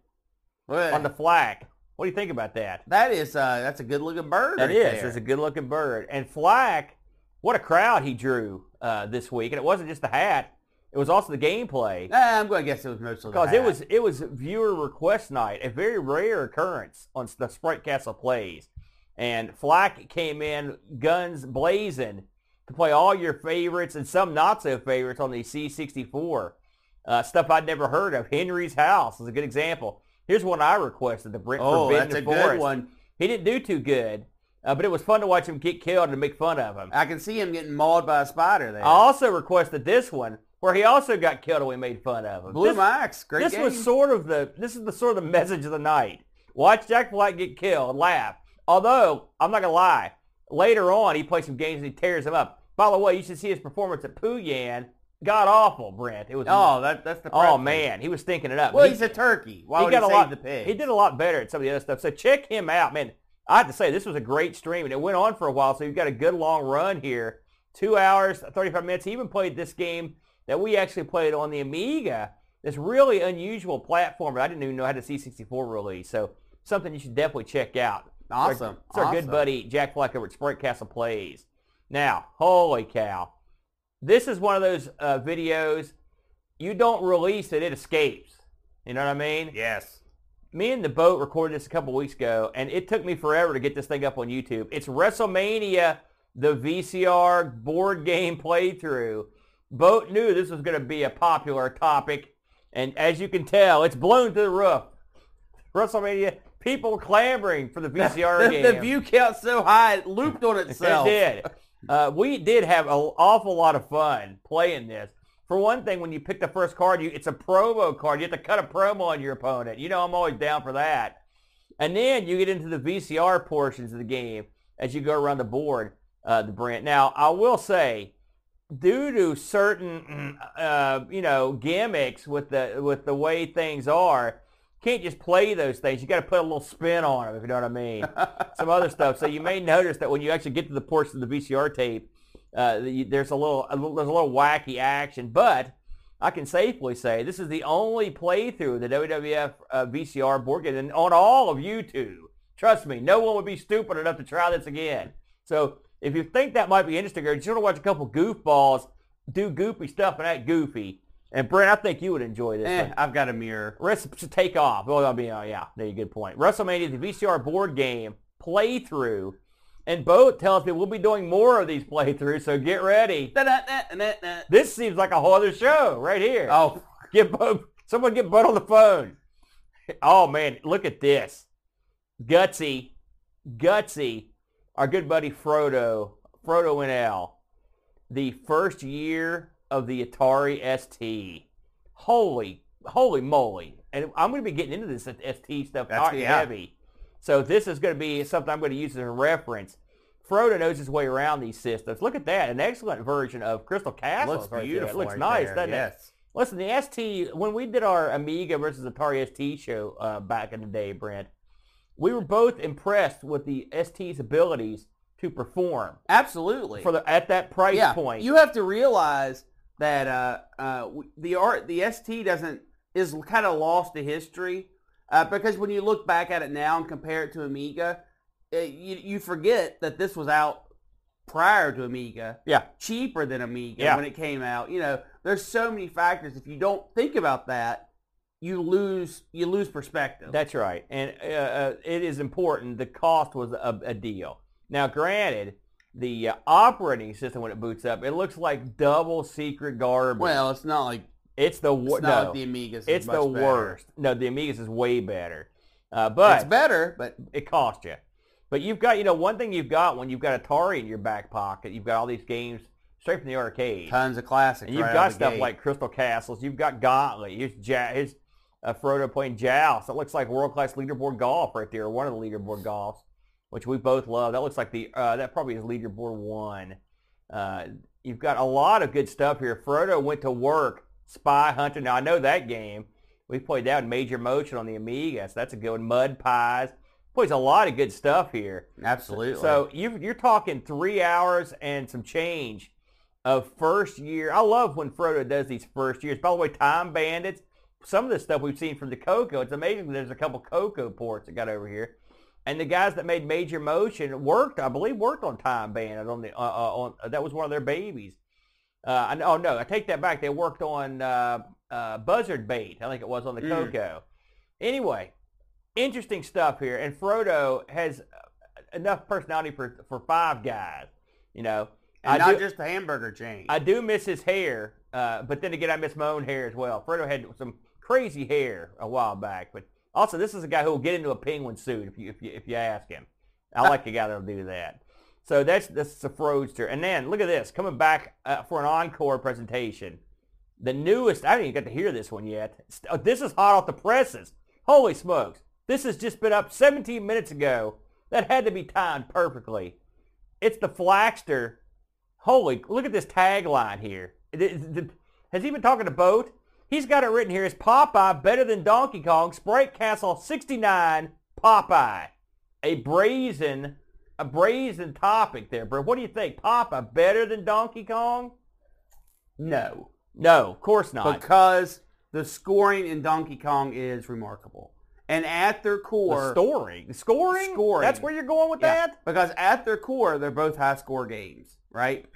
What- on the flag. What do you think about that? that is uh, that's a good looking bird. That right is. there. It's a good-looking bird. And Flack, what a crowd he drew uh, this week. And it wasn't just the hat; it was also the gameplay. Eh, I'm going to guess it was mostly Because it was it was viewer request night, a very rare occurrence on the Sprite Castle plays. And Flack came in guns blazing to play all your favorites and some not so favorites on the C64. Uh, stuff I'd never heard of. Henry's House is a good example. Here's one I requested, the Brent Oh, Forbidden that's a Forest. good one. He didn't do too good, uh, but it was fun to watch him get killed and make fun of him. I can see him getting mauled by a spider there. I also requested this one where he also got killed and we made fun of him. Blue This- Max, great this game. was sort of the this is the sort of the message of the night. Watch Jack Flack get killed, and laugh. Although I'm not gonna lie, later on he plays some games and he tears them up. By the way, you should see his performance at Pooyan. God awful, Brent. It was oh, that, that's the. oh man, he was stinking it up. Well, He- he's a turkey. Why he would got he a save lot. the pig? He did a lot better at some of the other stuff. So check him out, man. I have to say this was a great stream, and it went on for a while. So you've got a good long run here, two hours, thirty-five minutes. He even played this game that we actually played on the Amiga. This really unusual platform. I didn't even know how to C64 release. So something you should definitely check out. Awesome. It's our good Awesome. buddy Jack Flack over at Sprite Castle Plays. Now, holy cow. This is one of those uh, videos, you don't release it, it escapes. You know what I mean? Yes. Me and the boat recorded this a couple weeks ago, and it took me forever to get this thing up on YouTube. It's WrestleMania, the VCR board game playthrough. Boat knew this was going to be a popular topic, and as you can tell, it's blown to the roof. WrestleMania, people clamoring for the VCR the, game. the view count's so high it looped on itself. It did. Uh, we did have an awful lot of fun playing this. For one thing, when you pick the first card, you, it's a promo card. You have to cut a promo on your opponent. You know I'm always down for that. And then you get into the VCR portions of the game as you go around the board, uh, the Brent. Now, I will say, due to certain, uh, you know, gimmicks with the with the way things are, can't just play those things. You got to put a little spin on them, if you know what I mean. Some other stuff. So you may notice that when you actually get to the portion of the VCR tape, uh, the- there's a little, a little there's a little wacky action. But I can safely say this is the only playthrough of the WWF uh, VCR board game and on all of YouTube. Trust me, no one would be stupid enough to try this again. So if you think that might be interesting, or you just want to watch a couple goofballs do goofy stuff and act goofy, and Brent, I think you would enjoy this. Eh, one. I've got a mirror. Rest should take off. Well, I mean, uh, yeah, you good point. WrestleMania, the VCR board game playthrough, and Boat tells me we'll be doing more of these playthroughs, so get ready. Da-da-da-da-da. This seems like a whole other show right here. Oh, Get Boat, someone get Boat on the phone. Oh man, look at this. Gutsy Gutsy, our good buddy Frodo, Frodo and Al. the first year of the Atari ST. Holy, holy moly. And I'm going to be getting into this ST stuff That's- hot yeah. heavy. So this is going to be something I'm going to use as a reference. Frodo knows his way around these systems. Look at that. An excellent version of Crystal Castle. looks right there. beautiful. It looks right nice, there. doesn't it? yes. Listen, the ST, when we did our Amiga versus Atari ST show uh, back in the day, Brent, we were both impressed with the ST's abilities to perform Absolutely. for the at that price yeah, point. you have to realize that uh, uh, the art, the ST doesn't is kind of lost to history uh, because when you look back at it now and compare it to Amiga, uh, you you forget that this was out prior to Amiga, yeah, cheaper than Amiga Yeah. when it came out. You know, there's so many factors. If you don't think about that, you lose you lose perspective. that's right. And uh, uh, it is important. The cost was a, a deal. Now, granted, the uh, operating system when it boots up, it looks like double secret garbage. well, it's not like it's the not no, like the Amigas. it's the better. worst. No, the Amigas is way better, uh, but It's better, but it costs you. But you've got, you know, one thing you've got when you've got Atari in your back pocket, you've got all these games straight from the arcade. tons of classics. And you've right got stuff gate. like Crystal Castles. You've got Gauntlet. Here's, ja- here's uh, Frodo playing Joust. That looks like world-class leaderboard golf right there, one of the leaderboard golfs, which we both love. That looks like the, uh, that probably is leaderboard one. Uh, you've got a lot of good stuff here. Frodo went to work, Spy Hunter. Now, I know that game. We played that in Major Motion on the Amiga, so that's a good one. Mud Pies. Plays a lot of good stuff here. Absolutely. So you you're talking three hours and some change of first year. I love when Frodo does these first years. By the way, Time Bandits. Some of the stuff we've seen from the Coco. It's amazing. There's a couple Coco ports that got over here, and the guys that made Major Motion worked. I believe worked on Time Bandit on the uh, uh, on that was one of their babies. Uh, I, oh no, I take that back. They worked on uh, uh, Buzzard Bait. I think it was on the Mm. Coco. Anyway, interesting stuff here. And Frodo has uh, enough personality for for five guys. You know, and I not do, just the hamburger chain. I do miss his hair, uh, but then again, I miss my own hair as well. Frodo had some crazy hair a while back, but also this is a guy who will get into a penguin suit if you if you if you ask him. I like a guy that'll do that. So that's that's the Froadster. And then look at this coming back uh, for an encore presentation. The newest, I haven't even got to hear this one yet. Oh, This is hot off the presses. Holy smokes. This has just been up 17 minutes ago. That had to be timed perfectly. It's the Flaxter. Holy, look at this tagline here. Has he been talking to Boat? He's got it written here. Is Popeye better than Donkey Kong? Sprite Castle 69 Popeye. A brazen, a brazen topic there, bro. What do you think? Popeye better than Donkey Kong? no, No, of course not. because the scoring in Donkey Kong is remarkable, and at their the core, story, the scoring, Scoring. That's where you're going with Yeah, that. because at their core, they're both high score games, right?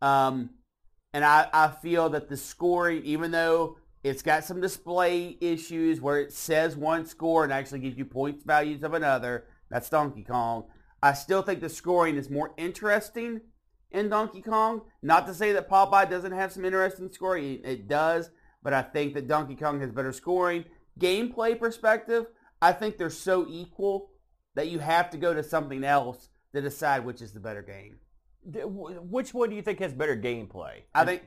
Um, and I, I feel that the scoring, even though it's got some display issues where it says one score and actually gives you points values of another, that's Donkey Kong. I still think the scoring is more interesting in Donkey Kong. Not to say that Popeye doesn't have some interesting scoring. It, does, but I think that Donkey Kong has better scoring. Gameplay perspective, I think they're so equal that you have to go to something else to decide which is the better game. Which one do you think has better gameplay? I think.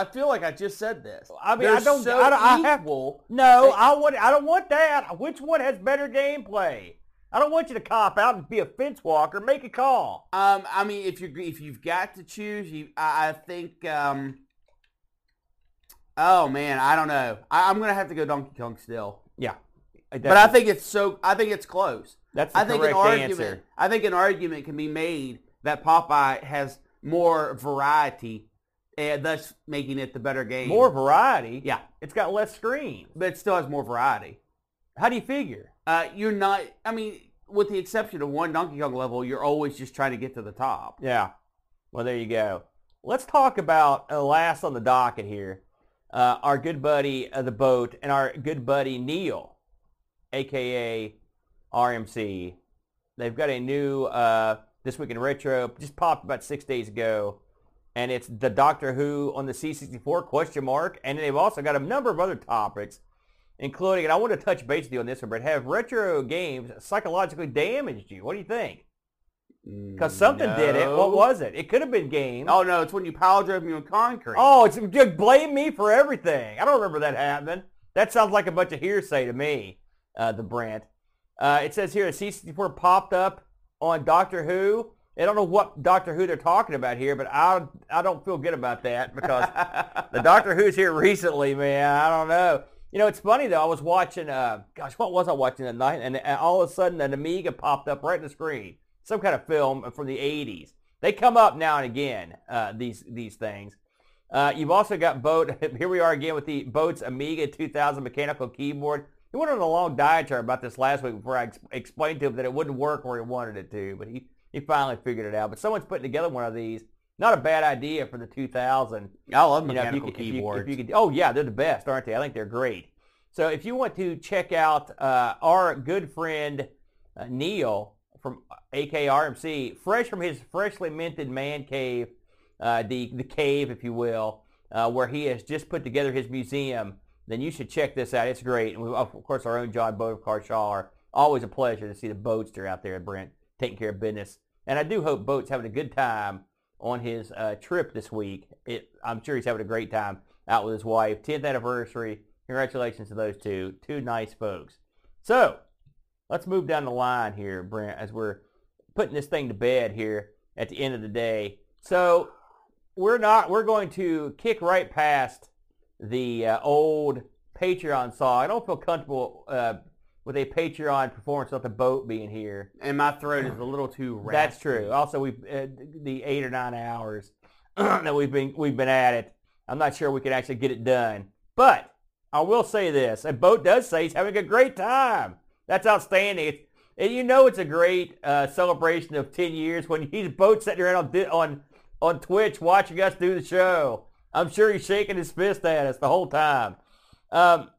I feel like I just said this. I mean, They're I don't. So I, don't I have. equal. No, They- I would. I don't want that. Which one has better gameplay? I don't want you to cop out and be a fence walker. Make a call. Um, I mean, if you if you've got to choose, you I, I think. Um, oh man, I don't know. I, I'm gonna have to go Donkey Kong still, Yeah, but I think it's so. I think it's close. that's I think an argument. answer. I think an argument can be made that Popeye has more variety, and thus making it the better game. More variety. yeah, It's got less screens. but it still has more variety. How do you figure? Uh, you're not. I mean, with the exception of one Donkey Kong level, you're always just trying to get to the top. Yeah. Well, there you go. Let's talk about uh, last on the docket here. Uh, our good buddy uh, the boat and our good buddy Neil, aka RMC. They've got a new uh, this week in retro just popped about six days ago, and it's the Doctor Who on the C64 question mark, and they've also got a number of other topics. including, and I want to touch base with you on this one, but have retro games psychologically damaged you? What do you think? Because something did it. What was it? It could have been games. Oh no, it's when you pile drove me on concrete. Oh, it's just blame me for everything. I don't remember that happening. That sounds like a bunch of hearsay to me, uh, the Brent. Uh, it says here, a C64 popped up on Doctor Who. I don't know what Doctor Who they're talking about here, but I I don't feel good about that because the Doctor Who's here recently, man. I don't know. You know, it's funny though. I was watching, uh, gosh, what was I watching that night? And, and all of a sudden, an Amiga popped up right in the screen. Some kind of film from the '80s. They come up now and again. Uh, these these things. Uh, you've also got Boat. Here we are again with the Boat's Amiga 2000 mechanical keyboard. He went on a long diatribe about this last week before I ex- explained to him that it wouldn't work where he wanted it to, but he, he finally figured it out. But someone's putting together one of these. Not a bad idea for the 2000. I love You know, if you, mechanical could- if you- keyboards. if you could, oh yeah, they're the best, aren't they? I think they're great. So if you want to check out uh, our good friend uh, Neil from AKRMC, fresh from his freshly minted man cave, uh, the the cave, if you will, uh, where he has just put together his museum, then you should check this out. It's great. And we, of course, our own John Boat of Carshaw. Always a pleasure to see the boatster out there, Brent, taking care of business. And I do hope Boat's having a good time on his uh, trip this week. It, I'm sure he's having a great time out with his wife. 10th anniversary. Congratulations to those two. Two nice folks. So let's move down the line here, Brent, as we're putting this thing to bed here at the end of the day. So we're not. We're going to kick right past the uh, old Patreon song. I don't feel comfortable uh, with a Patreon performance without the boat being here. and my throat is a little too raspy. That's true. Also, we uh, the eight or nine hours that we've been we've been at it. I'm not sure we can actually get it done, but I will say this: a boat does say he's having a great time. That's outstanding. It's, and you know it's a great uh, celebration of 10 years when he's boat sitting around on, on on Twitch watching us do the show. I'm sure he's shaking his fist at us the whole time. Um,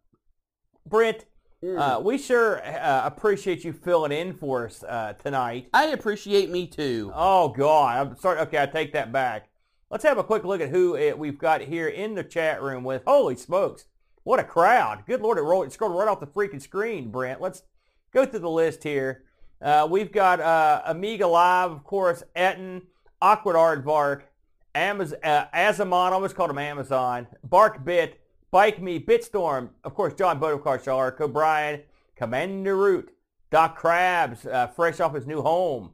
Brent, Mm. uh, we sure uh, appreciate you filling in for us uh, tonight. I appreciate me too. Oh God, I'm sorry. Okay, I take that back. Let's have a quick look at who it, we've got here in the chat room with. Holy smokes, what a crowd! Good Lord, it rolled, it scrolled right off the freaking screen. Brent, let's go through the list here. Uh, we've got uh, Amiga Live, of course, Etten, Awkward Aardvark, Amaz- uh, I almost called him Amazon, Bark Bit, Bike Me, Bitstorm, of course, John Bodokar Shaw, Cobrian, Commander Root, Doc Krabs, uh, fresh off his new home.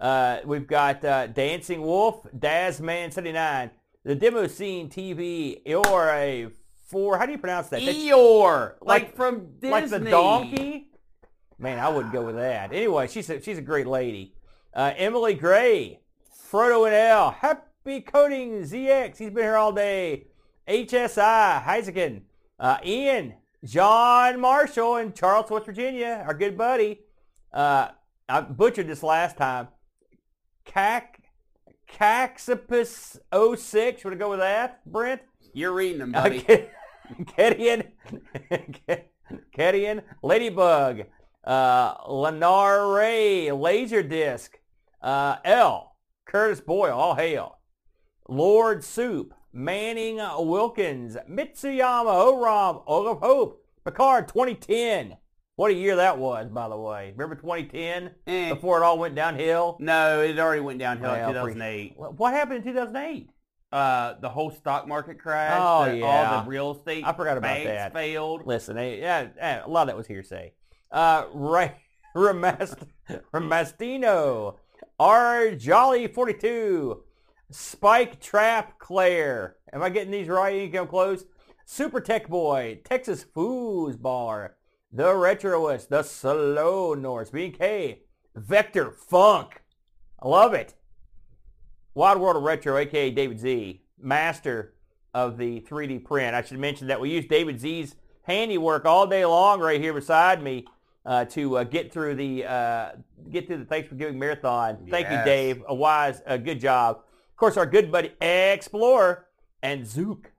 Uh, we've got uh, Dancing Wolf, Dazman79, the Demo Scene TV, or a four. How do you pronounce that? That's- Eeyore, like, Like- from Disney. like the donkey? Man, I wouldn't go with that. Anyway, she's a, she's a great lady. Uh, Emily Gray, Frodo and L, Happy Coding ZX, he's been here all day. HSI, Heisigen, uh, Ian, John Marshall in Charleston, West Virginia, our good buddy. Uh, I butchered this last time. Cac, Caxipus 06, want to go with that, Brent? You're reading them, buddy. Okay. Kedian, Kedian, Ladybug, uh, Lenar Ray, Laserdisc, uh, L, Curtis Boyle, all hail, Lord Soup, Manning Wilkins, Mitsuyama, Oram, Olaf Hope, Picard 2010. What a year that was, by the way. Remember 2010? Eh. Before it all went downhill? No, it already went downhill Well, in 2008. What happened in 2008? Uh, the whole stock market crash. Oh, the- yeah. All the real estate I forgot about banks that. failed. Listen, eh, yeah, eh, a lot of that was hearsay. Uh, Ray, Ramast, Ramastino, R. Jolly 42, Spike Trap Claire. Am I getting these right? You come close. Super Tech Boy, Texas Foosball, The Retroist, The Slow Norse, BK, Vector Funk. I love it. Wild World of Retro, aka David Z, master of the 3D print. I should mention that we use David Z's handiwork all day long right here beside me uh, to uh, get through the uh, get through the Thanksgiving marathon. Thank you, Dave. A wise, a good job. Of course, our good buddy Explorer and Zook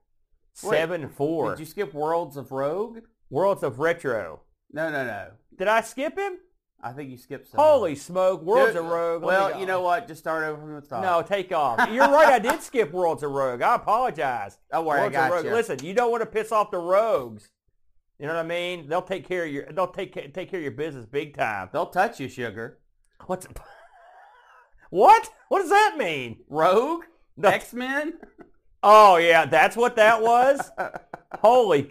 Wait, seven four Did you skip Worlds of Rogue? Worlds of Retro. No, no, no. Did I skip him? I think you skipped some. Holy smoke! Worlds Dude, of Rogue. Well, you know what? Just start over from the top. No, take off. You're right. I did skip Worlds of Rogue. I apologize. Don't worry, I Worlds of got Rogue. you. Listen, you don't want to piss off the rogues. You know what I mean? They'll take care of your they'll take take care of your business big time. They'll touch you, sugar. What's what? What does that mean? Rogue? No. X Men? Oh yeah, that's what that was. Holy,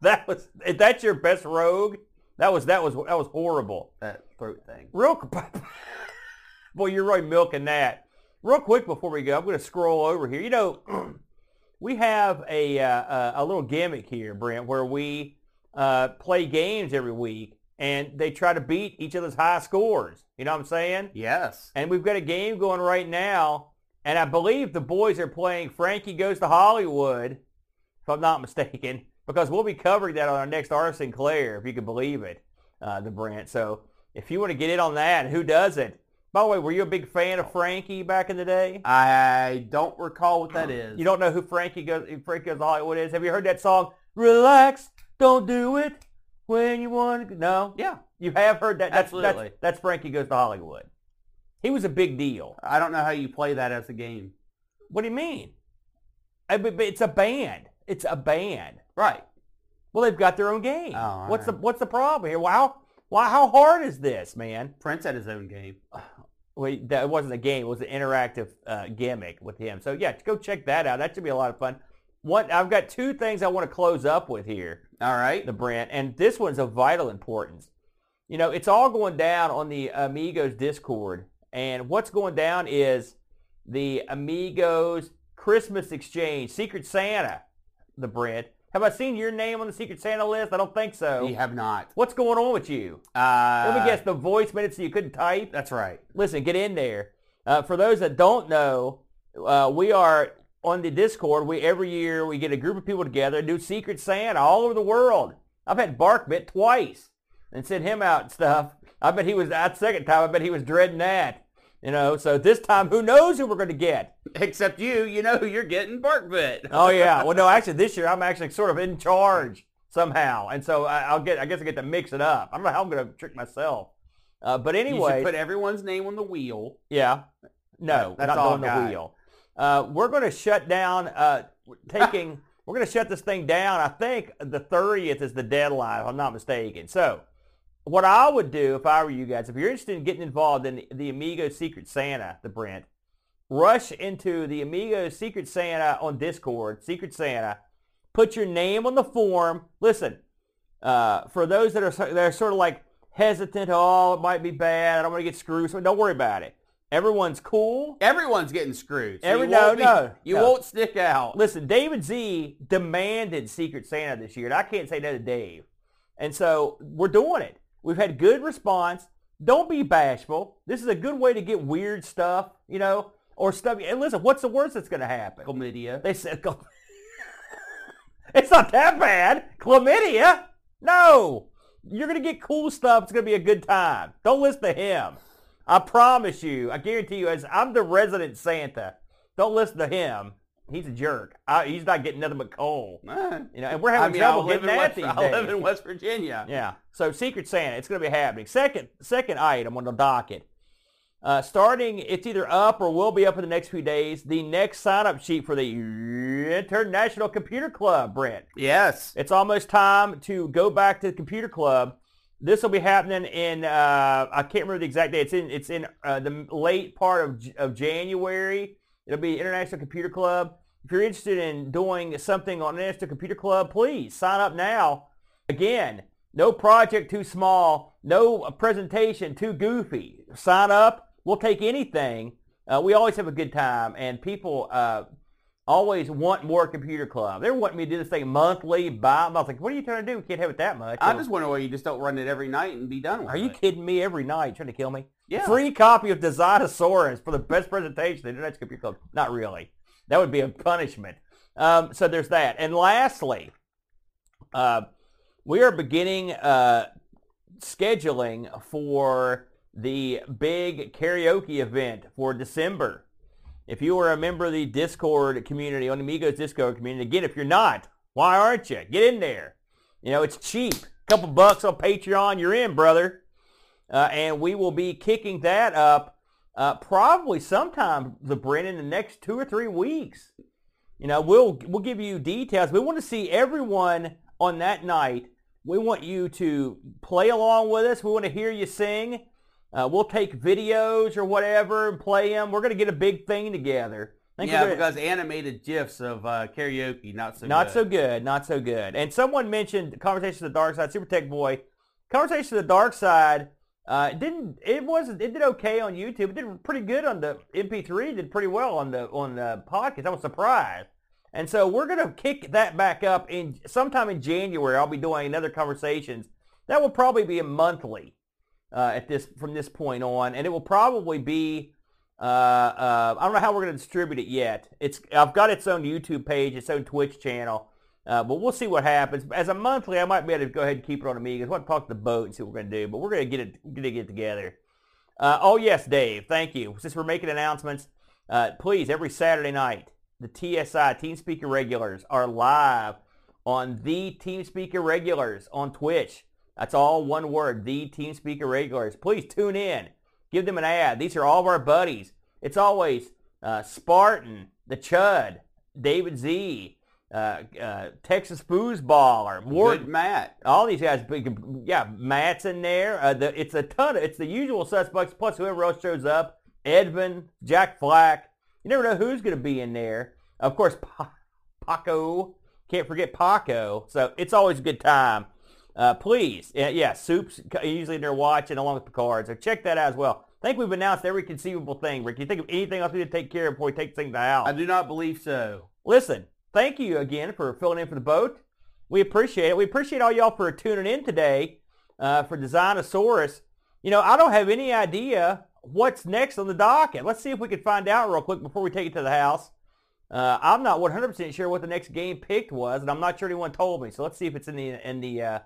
that was that's your best rogue. That was that was that was horrible. that throat thing. Real, boy, you're really milking that. Real quick before we go, I'm going to scroll over here. You know, we have a uh, a little gimmick here, Brent, where we uh, play games every week, and they try to beat each other's high scores. You know what I'm saying? Yes. And we've got a game going right now, and I believe the boys are playing Frankie Goes to Hollywood, if I'm not mistaken, because we'll be covering that on our next R. Sinclair, if you can believe it, uh, the Brent. So if you want to get in on that, who doesn't? By the way, were you a big fan of Frankie back in the day? I don't recall what that is. You don't know who Frankie Goes, Frankie Goes to Hollywood is? Have you heard that song? Relax, don't do it when you want to. No, Yeah. you have heard that. That's, Absolutely. That's, that's Frankie Goes to Hollywood. He was a big deal. I don't know how you play that as a game. What do you mean? I, but, it's a band. It's a band. Right. Well, they've got their own game. Oh, what's the. What's the problem here? Wow, why? How hard is this, man? Prince had his own game. Wait, that wasn't a game. It was an interactive uh, gimmick with him. So yeah, go check that out. That should be a lot of fun. One, I've got two things I want to close up with here, All right. the Brent, and this one's of vital importance. You know, it's all going down on the Amigos Discord, and what's going down is the Amigos Christmas Exchange, Secret Santa, the Brent. Have I seen your name on the Secret Santa list? I don't think so. You have not. What's going on with you? Uh, Let me guess, the voice minutes so you couldn't type? That's right. Listen, get in there. Uh, for those that don't know, uh, we are on the Discord. We every year we get a group of people together and do Secret Santa all over the world. I've had Barkbit twice and sent him out and stuff. I bet he was that second time. I bet he was dreading that. You know, so this time, who knows who we're going to get? Except you, you know who you're getting, Barkbit. Oh yeah. Well, no, actually, this year I'm actually sort of in charge somehow, and so I, I'll get. I guess I get to mix it up. I don't know how I'm going to trick myself. Uh, but You should anyway, put everyone's name on the wheel. Yeah. No, That's not all on the wheel. Uh, we're going to shut down, uh, taking, we're going to shut this thing down. I think the 30th is the deadline, if I'm not mistaken. So what I would do if I were you guys, if you're interested in getting involved in the, the Amigo Secret Santa, the Brent, rush into the Amigo Secret Santa on Discord, Secret Santa, put your name on the form. Listen, uh, for those that are, that are sort of like hesitant, oh, it might be bad, I don't want to get screwed, so don't worry about it. Everyone's cool. Everyone's getting screwed. So Every- you no, won't be- no, You no. won't stick out. Listen, David Z demanded Secret Santa this year, and I can't say no to Dave. And so we're doing it. We've had good response. Don't be bashful. This is a good way to get weird stuff, you know, or stuff. And listen, what's the worst that's going to happen? Chlamydia. They said, it's not that bad. Chlamydia? No. You're going to get cool stuff. It's going to be a good time. Don't listen to him. I promise you. I guarantee you, as I'm the resident Santa, don't listen to him. He's a jerk. I, he's not getting nothing but coal. Eh. You know, and we're I having mean, I trouble live, getting in that West, these I live in West Virginia. Yeah. So Secret Santa, it's going to be happening. Second, second item on the docket. Uh, starting, it's either up or will be up in the next few days. The next sign-up sheet for the International Computer Club, Brent. Yes. It's almost time to go back to the computer club. This will be happening in uh, I can't remember the exact date. It's in it's in uh, the late part of of January. It'll be International Computer Club. If you're interested in doing something on International Computer Club, please sign up now. Again, no project too small, no presentation too goofy. Sign up. We'll take anything. Uh, we always have a good time, and people uh, always want more computer club. They're wanting me to do this thing monthly, bi. I was like, what are you trying to do? We can't have it that much. I So- just wonder why you just don't run it every night and be done with are you it. kidding me? Every night trying to kill me? Yeah. Free copy of Designasaurus for the best presentation at the Internet Computer Club. Not really. That would be a punishment. Um, so there's that. And lastly, uh, we are beginning uh, scheduling for the big karaoke event for December. If you are a member of the Discord community, on Amigos Discord community, again, if you're not, why aren't you? Get in there. You know, it's cheap. A couple bucks on Patreon, you're in, brother. Uh, and we will be kicking that up uh, probably sometime, the Brent, in the next two or three weeks. You know, we'll we'll give you details. We want to see everyone on that night, we want you to play along with us. We want to hear you sing. Uh, we'll take videos or whatever and play them. We're going to get a big thing together. Yeah, gonna- because animated gifs of uh, karaoke, not so not good. so good, not so good. And someone mentioned Conversation of the Dark Side, Super Tech Boy. Conversation of the Dark Side uh, didn't it wasn't it did okay on YouTube. It did pretty good on the MP3. Did pretty well on the on the podcast. I was surprised. And so we're gonna kick that back up in sometime in January. I'll be doing another conversations. That will probably be a monthly uh, at this from this point on, and it will probably be. Uh, uh, I don't know how we're going to distribute it yet. It's I've got its own YouTube page, its own Twitch channel, uh, but we'll see what happens. As a monthly, I might be able to go ahead and keep it on Amigos. We'll to talk to the boat and see what we're going to do, but we're going to get it get it get together. Uh, oh yes, Dave, thank you. Since we're making announcements, uh, please every Saturday night, the TSI Team Speaker Regulars are live on the Team Speaker Regulars on Twitch. That's all one word, the Team Speaker Regulars. Please tune in. Give them an ad. These are all of our buddies. It's always uh, Spartan, the Chud, David Z, uh, uh, Texas Foosball, or more. Good Matt. All these guys, yeah, Matt's in there. Uh, the, it's a ton of, it's the usual suspects plus whoever else shows up. Edvin, Jack Flack. You never know who's going to be in there. Of course, Pa- Paco. Can't forget Paco. So it's always a good time. Uh, please, yeah, yeah, Soup's usually in there watching along with Picard. So check that out as well. I think we've announced every conceivable thing. Rick, you think of anything else we need to take care of before we take things out? I do not believe so. Listen, thank you again for filling in for the boat. We appreciate it. We appreciate all y'all for tuning in today uh, for Designasaurus. You know, I don't have any idea what's next on the docket. Let's see if we can find out real quick before we take it to the house. Uh, I'm not 100% sure what the next game picked was, and I'm not sure anyone told me. So let's see if it's in the in the uh,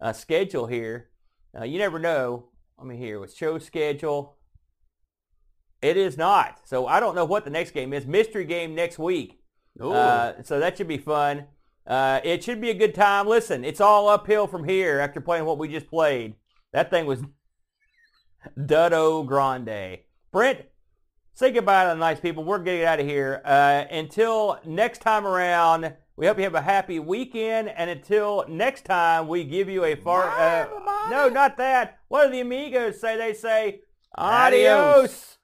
uh, schedule here. Uh, you never know. Let me hear. With show schedule, it is not. So I don't know what the next game is. Mystery game next week. Uh, so that should be fun. Uh, it should be a good time. Listen, it's all uphill from here after playing what we just played. That thing was Duddo Grande. Brent, say goodbye to the nice people. We're getting out of here. Uh, until next time around, we hope you have a happy weekend. And until next time, we give you a far. Bye, Uh, no, not that. What do the amigos say? They say Adios. adios.